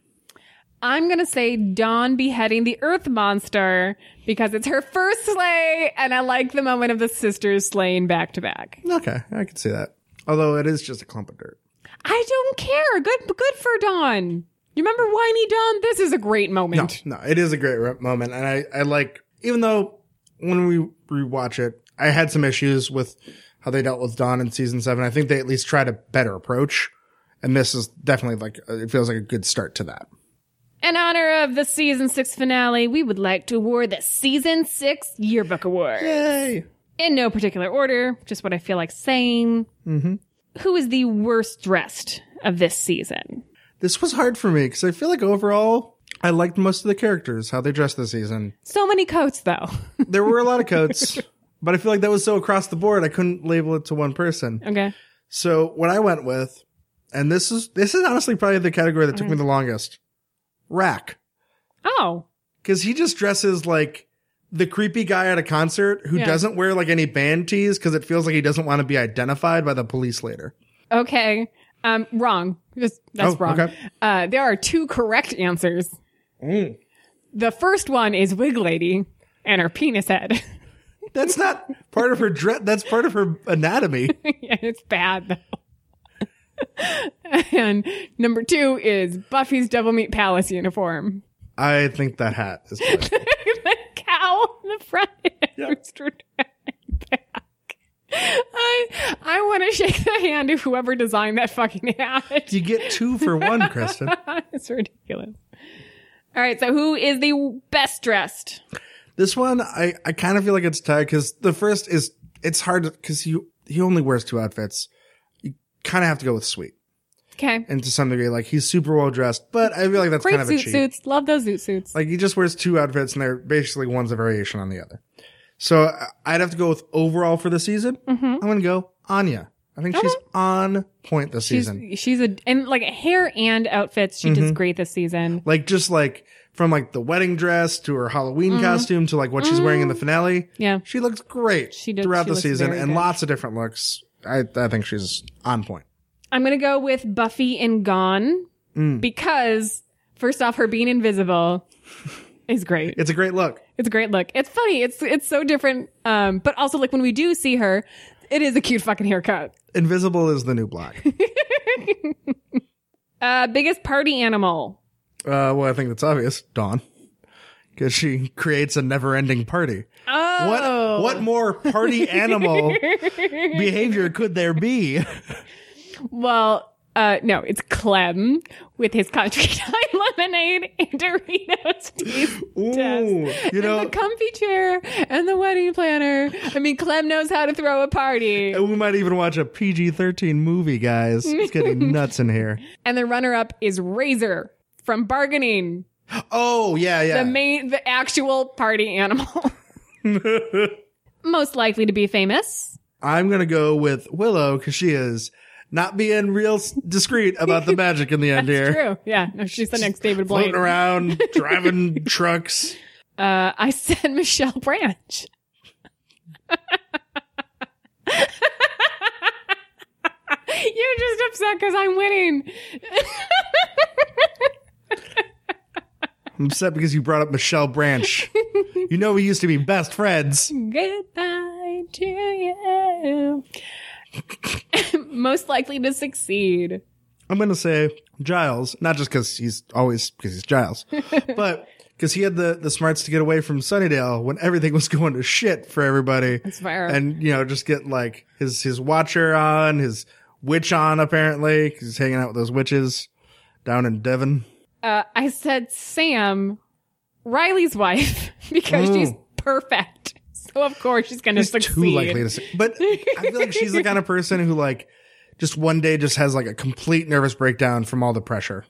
I'm going to say Dawn beheading the Earth Monster because it's her first slay, and I like the moment of the sisters slaying back to back. Okay, I can see that. Although it is just a clump of dirt. I don't care. Good, good for Dawn. You remember Whiny Dawn? This is a great moment. no, it is a great re- moment, and I I like even though when we rewatch it, I had some issues with how they dealt with Dawn in season seven. I think they at least tried a better approach, and this is definitely like it feels like a good start to that. In honor of the season six finale, we would like to award the season six yearbook award. Yay! In no particular order, just what I feel like saying. Mm-hmm. Who is the worst dressed of this season? This was hard for me because I feel like overall I liked most of the characters, how they dressed this season. So many coats, though. There were a lot of coats, but I feel like that was so across the board I couldn't label it to one person. okay. So what I went with, and this is this is honestly probably the category that took me the longest. Rack. Oh. Because he just dresses like the creepy guy at a concert who Yeah. doesn't wear like any band tees because it feels like he doesn't want to be identified by the police later. Okay. Um, wrong. Just, that's Oh, wrong. okay. Uh, there are two correct answers. Mm. The first one is Wig Lady and her penis head. That's not part of her dress. That's part of her anatomy. yeah, it's bad though. and number two is Buffy's Doublemeat Palace uniform. I think that hat is the cow in the front and Yeah. rooster back. I I want to shake the hand of whoever designed that fucking hat. You get two for one, Kristen. it's ridiculous. All right, so who is the best dressed? This one, I, I kind of feel like it's tied because the first is, it's hard because he, he only wears two outfits. You kind of have to go with Sweet. Okay. And to some degree, like he's super well dressed, but I feel like that's Great kind of a cheat. suits. Love those zoot suits. Like he just wears two outfits and they're basically one's a variation on the other. So I'd have to go with overall for the season. Mm-hmm. I'm going to go Anya. I think she's on point this She's season. she's a and like hair and outfits. She Mm-hmm. does great this season. Like just like from like the wedding dress to her Halloween Mm-hmm. costume to like what she's wearing in the finale. Yeah. She looks great She does- throughout she the season and good. lots of different looks. I, I think she's on point. I'm gonna go with Buffy and Gone Mm. because first off, her being invisible is great. It's a great look. It's a great look. It's funny. It's it's so different. Um, but also like when we do see her, it is a cute fucking haircut. Invisible is the new black. Uh, biggest party animal. uh, well, I think that's obvious. Dawn. Because she creates a never ending party. Oh, What what more party animal behavior could there be? Well, uh, no, it's Clem with his country time lemonade and Doritos Ooh, test. you know, and the comfy chair and the wedding planner. I mean, Clem knows how to throw a party. and we might even watch a PG 13 movie, guys. It's getting nuts in here. And the runner up is Razor from Bargaining, Oh, yeah, yeah. the main, the actual party animal. Most likely to be famous. I'm going to go with Willow because she is not being real discreet about the magic in the end here. True. Yeah. No, she's the next David Blaine. Floating around, driving trucks. Uh, I said Michelle Branch. You're just upset because I'm winning. I'm upset because you brought up Michelle Branch. you know we used to be best friends. Goodbye to you. Most likely to succeed. I'm going to say Giles, not just because he's always because he's Giles, but because he had the, the smarts to get away from Sunnydale when everything was going to shit for everybody. That's fair. And, you know, just get like his, his watcher on, his witch on apparently, 'cause he's hanging out with those witches down in Devon. Uh, I said Sam, Riley's wife, because she's perfect. So of course she's going to He's succeed. too likely to say. But I feel like she's the kind of person who like just one day just has like a complete nervous breakdown from all the pressure.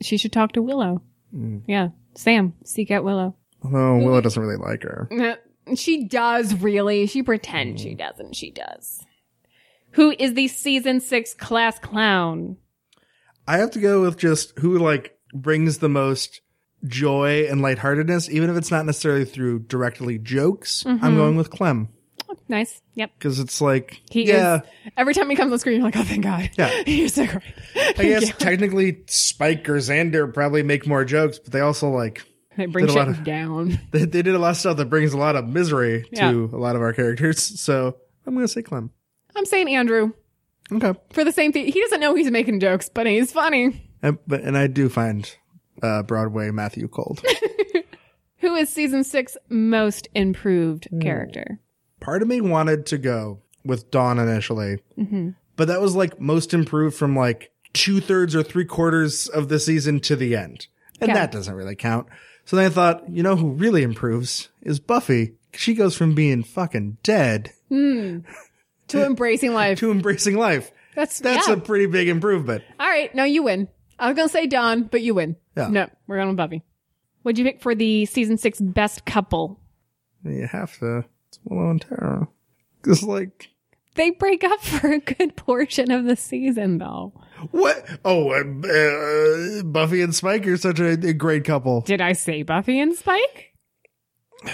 She should talk to Willow. Mm. Yeah. Sam, seek out Willow. Although Willow doesn't really like her. She does really. She pretends she mm. doesn't. She does. Who is the season six class clown? I have to go with just who like brings the most joy and lightheartedness, even if it's not necessarily through directly jokes. I'm mm-hmm. going with Clem oh, Nice. Yep. because it's like, He yeah, is. Every time he comes on screen, you're like, oh, thank God. Yeah. He's so great. I guess technically Spike or Xander probably make more jokes, but they also like They bring shit lot of- down. they, they did a lot of stuff that brings a lot of misery Yeah. to a lot of our characters. So I'm gonna say Clem. I'm saying Andrew Okay. for the same thing. He doesn't know he's making jokes, but he's funny. And, but and I do find uh, Broadway Matthew cold. Who is season six most improved Hmm. character? Part of me wanted to go with Dawn initially, but that was like most improved from like two thirds or three quarters of the season to the end, and Okay. that doesn't really count. So then I thought, you know, who really improves is Buffy. She goes from being fucking dead To embracing life. to embracing life. That's That's yeah. a pretty big improvement. All right, no, you win. I was gonna say Dawn, but you win. Yeah. No, we're going with Buffy. What'd you pick for the season six best couple? You have to. It's Willow and Tara. Cause like, They break up for a good portion of the season, though. what? Oh, uh, uh, Buffy and Spike are such a, a great couple. Did I say Buffy and Spike?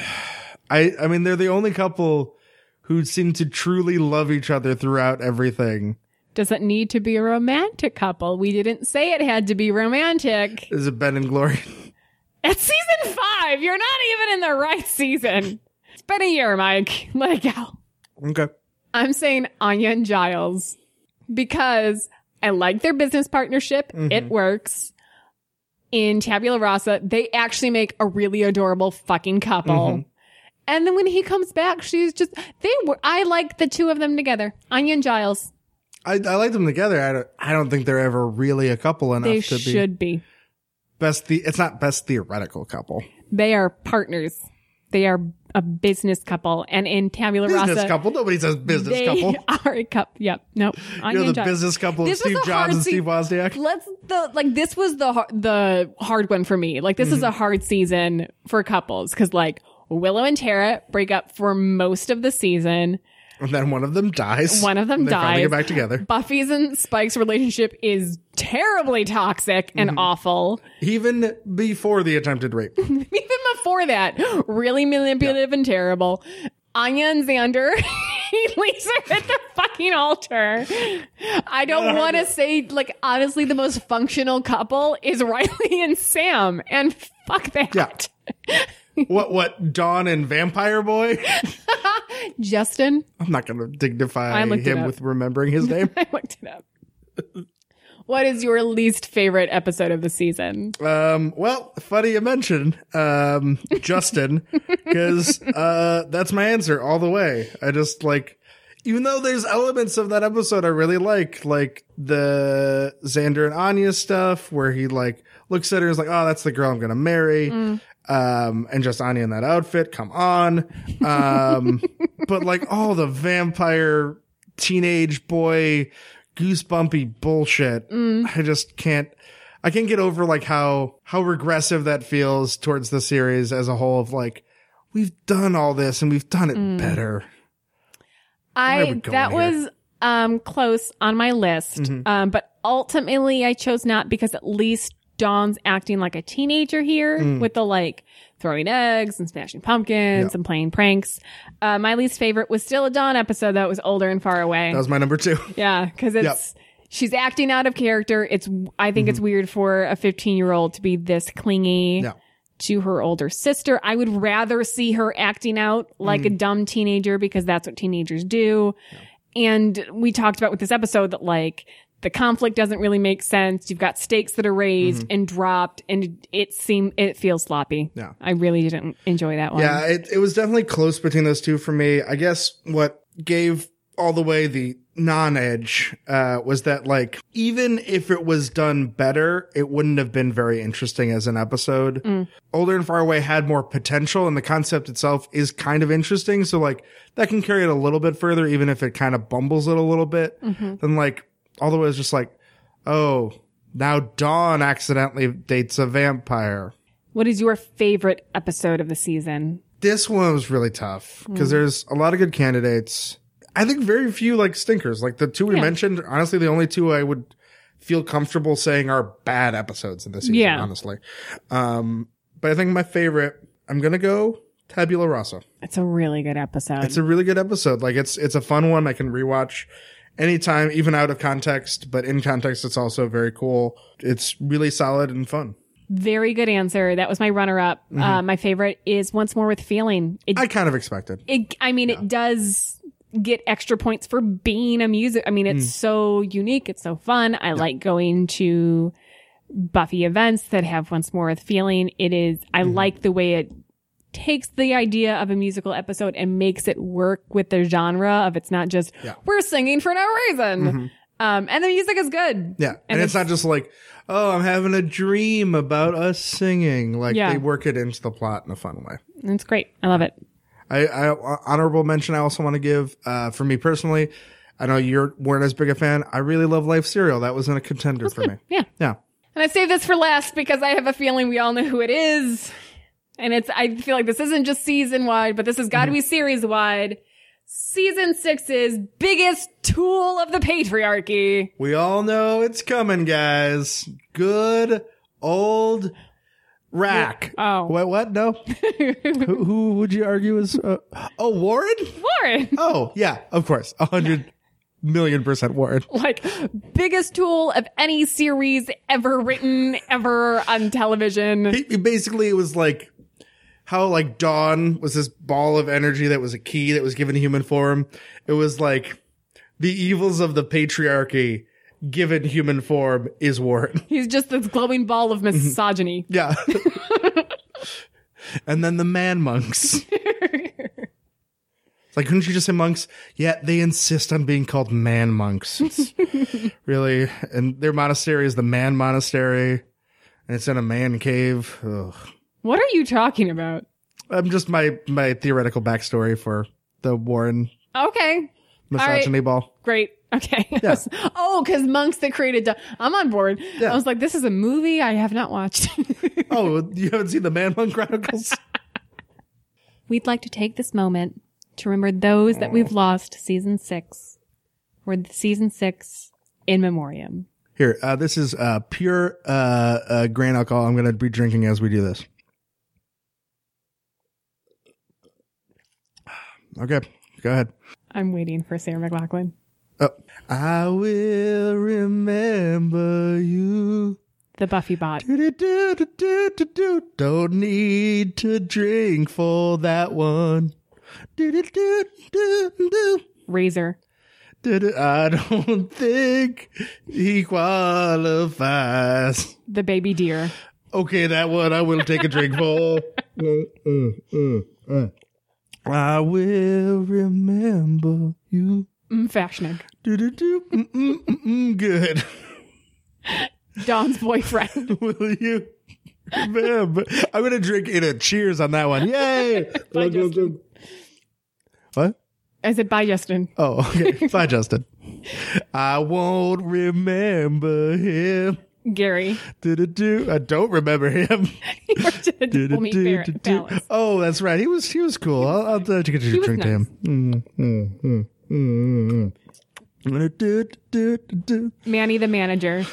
I I mean they're the only couple who seem to truly love each other throughout everything. Does it need to be a romantic couple? We didn't say it had to be romantic. Is it Ben and Glory? It's season five. You're not even in the right season. It's been a year, Mike. Let it go. okay. I'm saying Anya and Giles because I like their business partnership. Mm-hmm. It works. In Tabula Rasa, they actually make a really adorable fucking couple. Mm-hmm. And then when he comes back, she's just they were. I like the two of them together, Anya and Giles. I, I like them together. I don't, I don't think they're ever really a couple enough They to be should be. best. The it's not best theoretical couple. They are partners. They are a business couple. And in Tabula Business Rasa, couple. Nobody says business they couple. are a couple. Yep. Nope. Anya You know and the business couple of This was Steve a Jobs and se- Steve Wozniak. let's the like this was the har- the hard one for me. Like this is mm-hmm. a hard season for couples because like Willow and Tara break up for most of the season. And then one of them dies. One of them and they Finally dies. get back together. Buffy's and Spike's relationship is terribly toxic and mm-hmm. awful. Even before the attempted rape. Even before that, really manipulative and terrible. Anya and Xander, he leaves her at the fucking altar. I don't want to say, like, honestly, the most functional couple is Riley and Sam, and fuck that. Yeah. What? What? Dawn and Vampire Boy? Justin, I'm not going to dignify I looked it him with remembering his name. I looked it up. what is your least favorite episode of the season? Um, well, funny you mention, um, Justin, because, uh, that's my answer all the way. I just like, even though there's elements of that episode I really like, like the Xander and Anya stuff where he like looks at her and is like, Oh, that's the girl I'm going to marry. Um, and just Anya in that outfit. Come on. Um, but like all the vampire teenage boy goosebumpy bullshit. I just can't, I can't get over like how, how regressive that feels towards the series as a whole of like, we've done all this and we've done it better. I that here? was um close on my list. Mm-hmm. Um but ultimately I chose not because at least Dawn's acting like a teenager here Mm. with the like throwing eggs and smashing pumpkins Yeah. and playing pranks. Uh, my least favorite was still a Dawn episode that was older and far away. That was my number two. yeah, because it's she's acting out of character. It's I think Mm-hmm. it's weird for a 15 year old to be this clingy to her older sister. I would rather see her acting out like Mm. a dumb teenager because that's what teenagers do. And we talked about with this episode that like the conflict doesn't really make sense. You've got stakes that are raised and dropped and it seemed, it feels sloppy. Mm-hmm. Yeah. I really didn't enjoy that one. Yeah, it, it was definitely close between those two for me. I guess what gave all the way the non-edge uh, was that like even if it was done better, it wouldn't have been very interesting as an episode. Older and Far Away had more potential, and the concept itself is kind of interesting. So like that can carry it a little bit further, even if it kind of bumbles it a little bit. Then like all the way is just like, oh, now Dawn accidentally dates a vampire. What is your favorite episode of the season? this one was really tough because there's a lot of good candidates. I think very few like stinkers. Like the two we Yeah. mentioned, honestly, the only two I would feel comfortable saying are bad episodes in this season, Yeah. honestly. Um, but I think my favorite, I'm going to go Tabula Rasa. It's a really good episode. It's a really good episode. Like it's, it's a fun one. I can rewatch anytime, even out of context, but in context, it's also very cool. It's really solid and fun. Very good answer. That was my runner up. Mm-hmm. Uh, my favorite is Once More with Feeling. It, I kind of expected. it, I mean, it does get extra points for being a music. I mean, it's Mm. so unique. It's so fun. I like going to Buffy events that have Once More with Feeling. It is, I Mm-hmm. like the way it takes the idea of a musical episode and makes it work with the genre of it's not just, Yeah. Mm-hmm. we're singing for no reason. Um, and the music is good. Yeah. And, And it's, not just like, oh, I'm having a dream about us singing. Like Yeah. they work it into the plot in a fun way. It's great. I love it. I, I honorable mention I also want to give, uh, for me personally, I know you weren't as big a fan. I really love Life Serial. That was in a contender for me. Yeah. Yeah. And I saved this for last because I have a feeling we all know who it is. And it's, I feel like this isn't just season wide, but this has got to be series wide. Season six's biggest tool of the patriarchy. We all know it's coming, guys. Good old Rack. Oh. What? What? No. who, who would you argue is? Uh, oh, Warren. Warren. Oh, yeah. Of course. A hundred million percent Warren. Like, biggest tool of any series ever written, ever on television. He, he basically it was like how like Dawn was this ball of energy that was a key that was given human form. It was like the evils of the patriarchy given human form is Warren. He's just this glowing ball of mm-hmm. misogyny. Yeah. and then the man monks. Like, couldn't you just say monks? Yeah, they insist on being called man monks. Really, and their monastery is the man monastery, and it's in a man cave. Ugh. What are you talking about? I'm just my my theoretical backstory for the Warren Okay. misogyny ball. Great. Okay. oh, because monks that created. Du- I'm on board. Yeah. I was like, this is a movie I have not watched. Oh, you haven't seen the Man Monk Chronicles? We'd like to take this moment to remember those that we've lost season six. We're season six in memoriam. Here, uh, this is uh, pure uh, uh, grain alcohol. I'm going to be drinking as we do this. Okay, go ahead. I'm waiting for Sarah McLachlan. Oh. I will remember you. The Buffy bot. Do-do-do-do-do-do. Don't need to drink for that one. Do-do-do-do-do. Razor. Do-do. I don't think he qualifies. The baby deer. Okay, that one I will take a drink for. Uh, uh, uh, uh. I will remember you. Mm, fashioning. Do do do. Mm, mm, mm, mm, good. Dawn's boyfriend. Will you remember? I'm gonna drink in a cheers on that one. Yay! Bye, Justin. what? I said bye, Justin. Oh, okay. Bye, Justin. I won't remember him. Gary. Do do do. I don't remember him. You worked at the Do, do, Diplomy do, Fair- do, do. Palace. Oh, that's right. He was he was cool. I'll, I'll uh, take a drink to him. Mm, mm, mm. Manny the manager.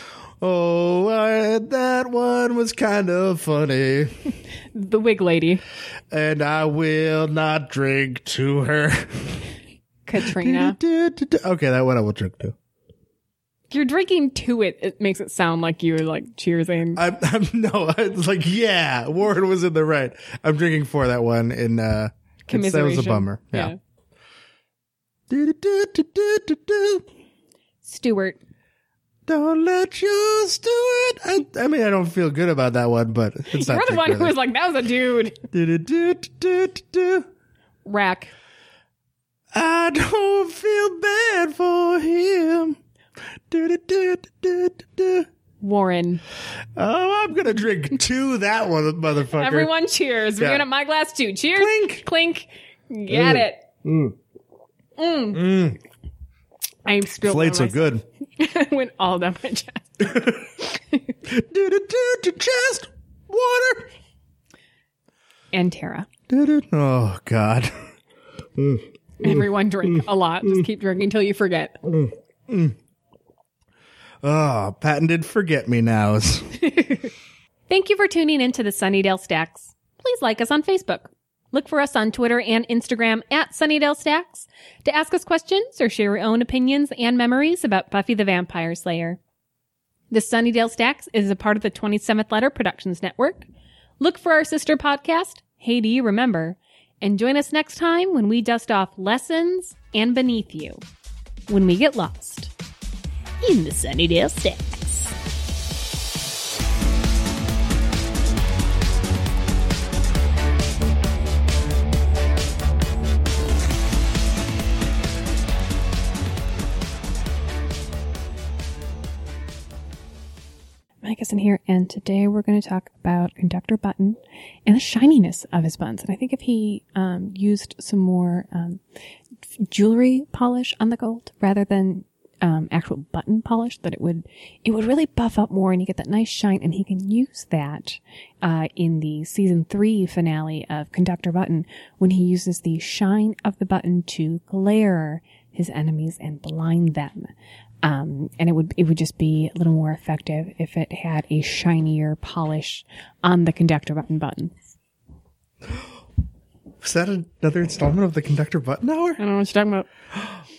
Oh, I, that one was kind of funny, The wig lady. and I will not drink to her. Katrina. Okay, that one I will drink to. You're drinking to it. It makes it sound like you're like cheersing. I'm, I'm no, it's like yeah, Warren was in the right. I'm drinking for that one in uh it's- that was a bummer. Yeah. Do, do, do, do, do, do, do. Stuart. Don't let your Stuart. I, I mean, I don't feel good about that one, but it's not. You're the one who was like, that was a dude. Do, do, do, do, do, do, do. Rack. I don't feel bad for him. Warren. Oh, I'm gonna drink to that one, motherfucker. Everyone cheers. We're gonna my glass too. Cheers. Clink. Clink. Get it. Mm. Mm. Mm. I spilled on are good. went all down my chest. Do, do, do, do, chest water. And Tara. Oh God. Everyone drink a lot. Just keep drinking until you forget. Oh, patented forget me nows. Thank you for tuning in to the Sunnydale Stacks. Please like us on Facebook. Look for us on Twitter and Instagram at Sunnydale Stacks to ask us questions or share your own opinions and memories about Buffy the Vampire Slayer. The Sunnydale Stacks is a part of the 27th Letter Productions Network. Look for our sister podcast, Hey Do You Remember? And join us next time when we dust off lessons and beneath you when we get lost in the Sunnydale Stacks. Mike is in here, and today we're going to talk about Conductor Button and the shininess of his buns. And I think if he um, used some more um, jewelry polish on the gold rather than um, actual button polish, that it would it would really buff up more, and you get that nice shine. And he can use that uh, in the season three finale of Conductor Button when he uses the shine of the button to glare his enemies and blind them. Um, and it would it would just be a little more effective if it had a shinier polish on the conductor button button. Was that another installment of the Conductor Button Hour? I don't know what you're talking about.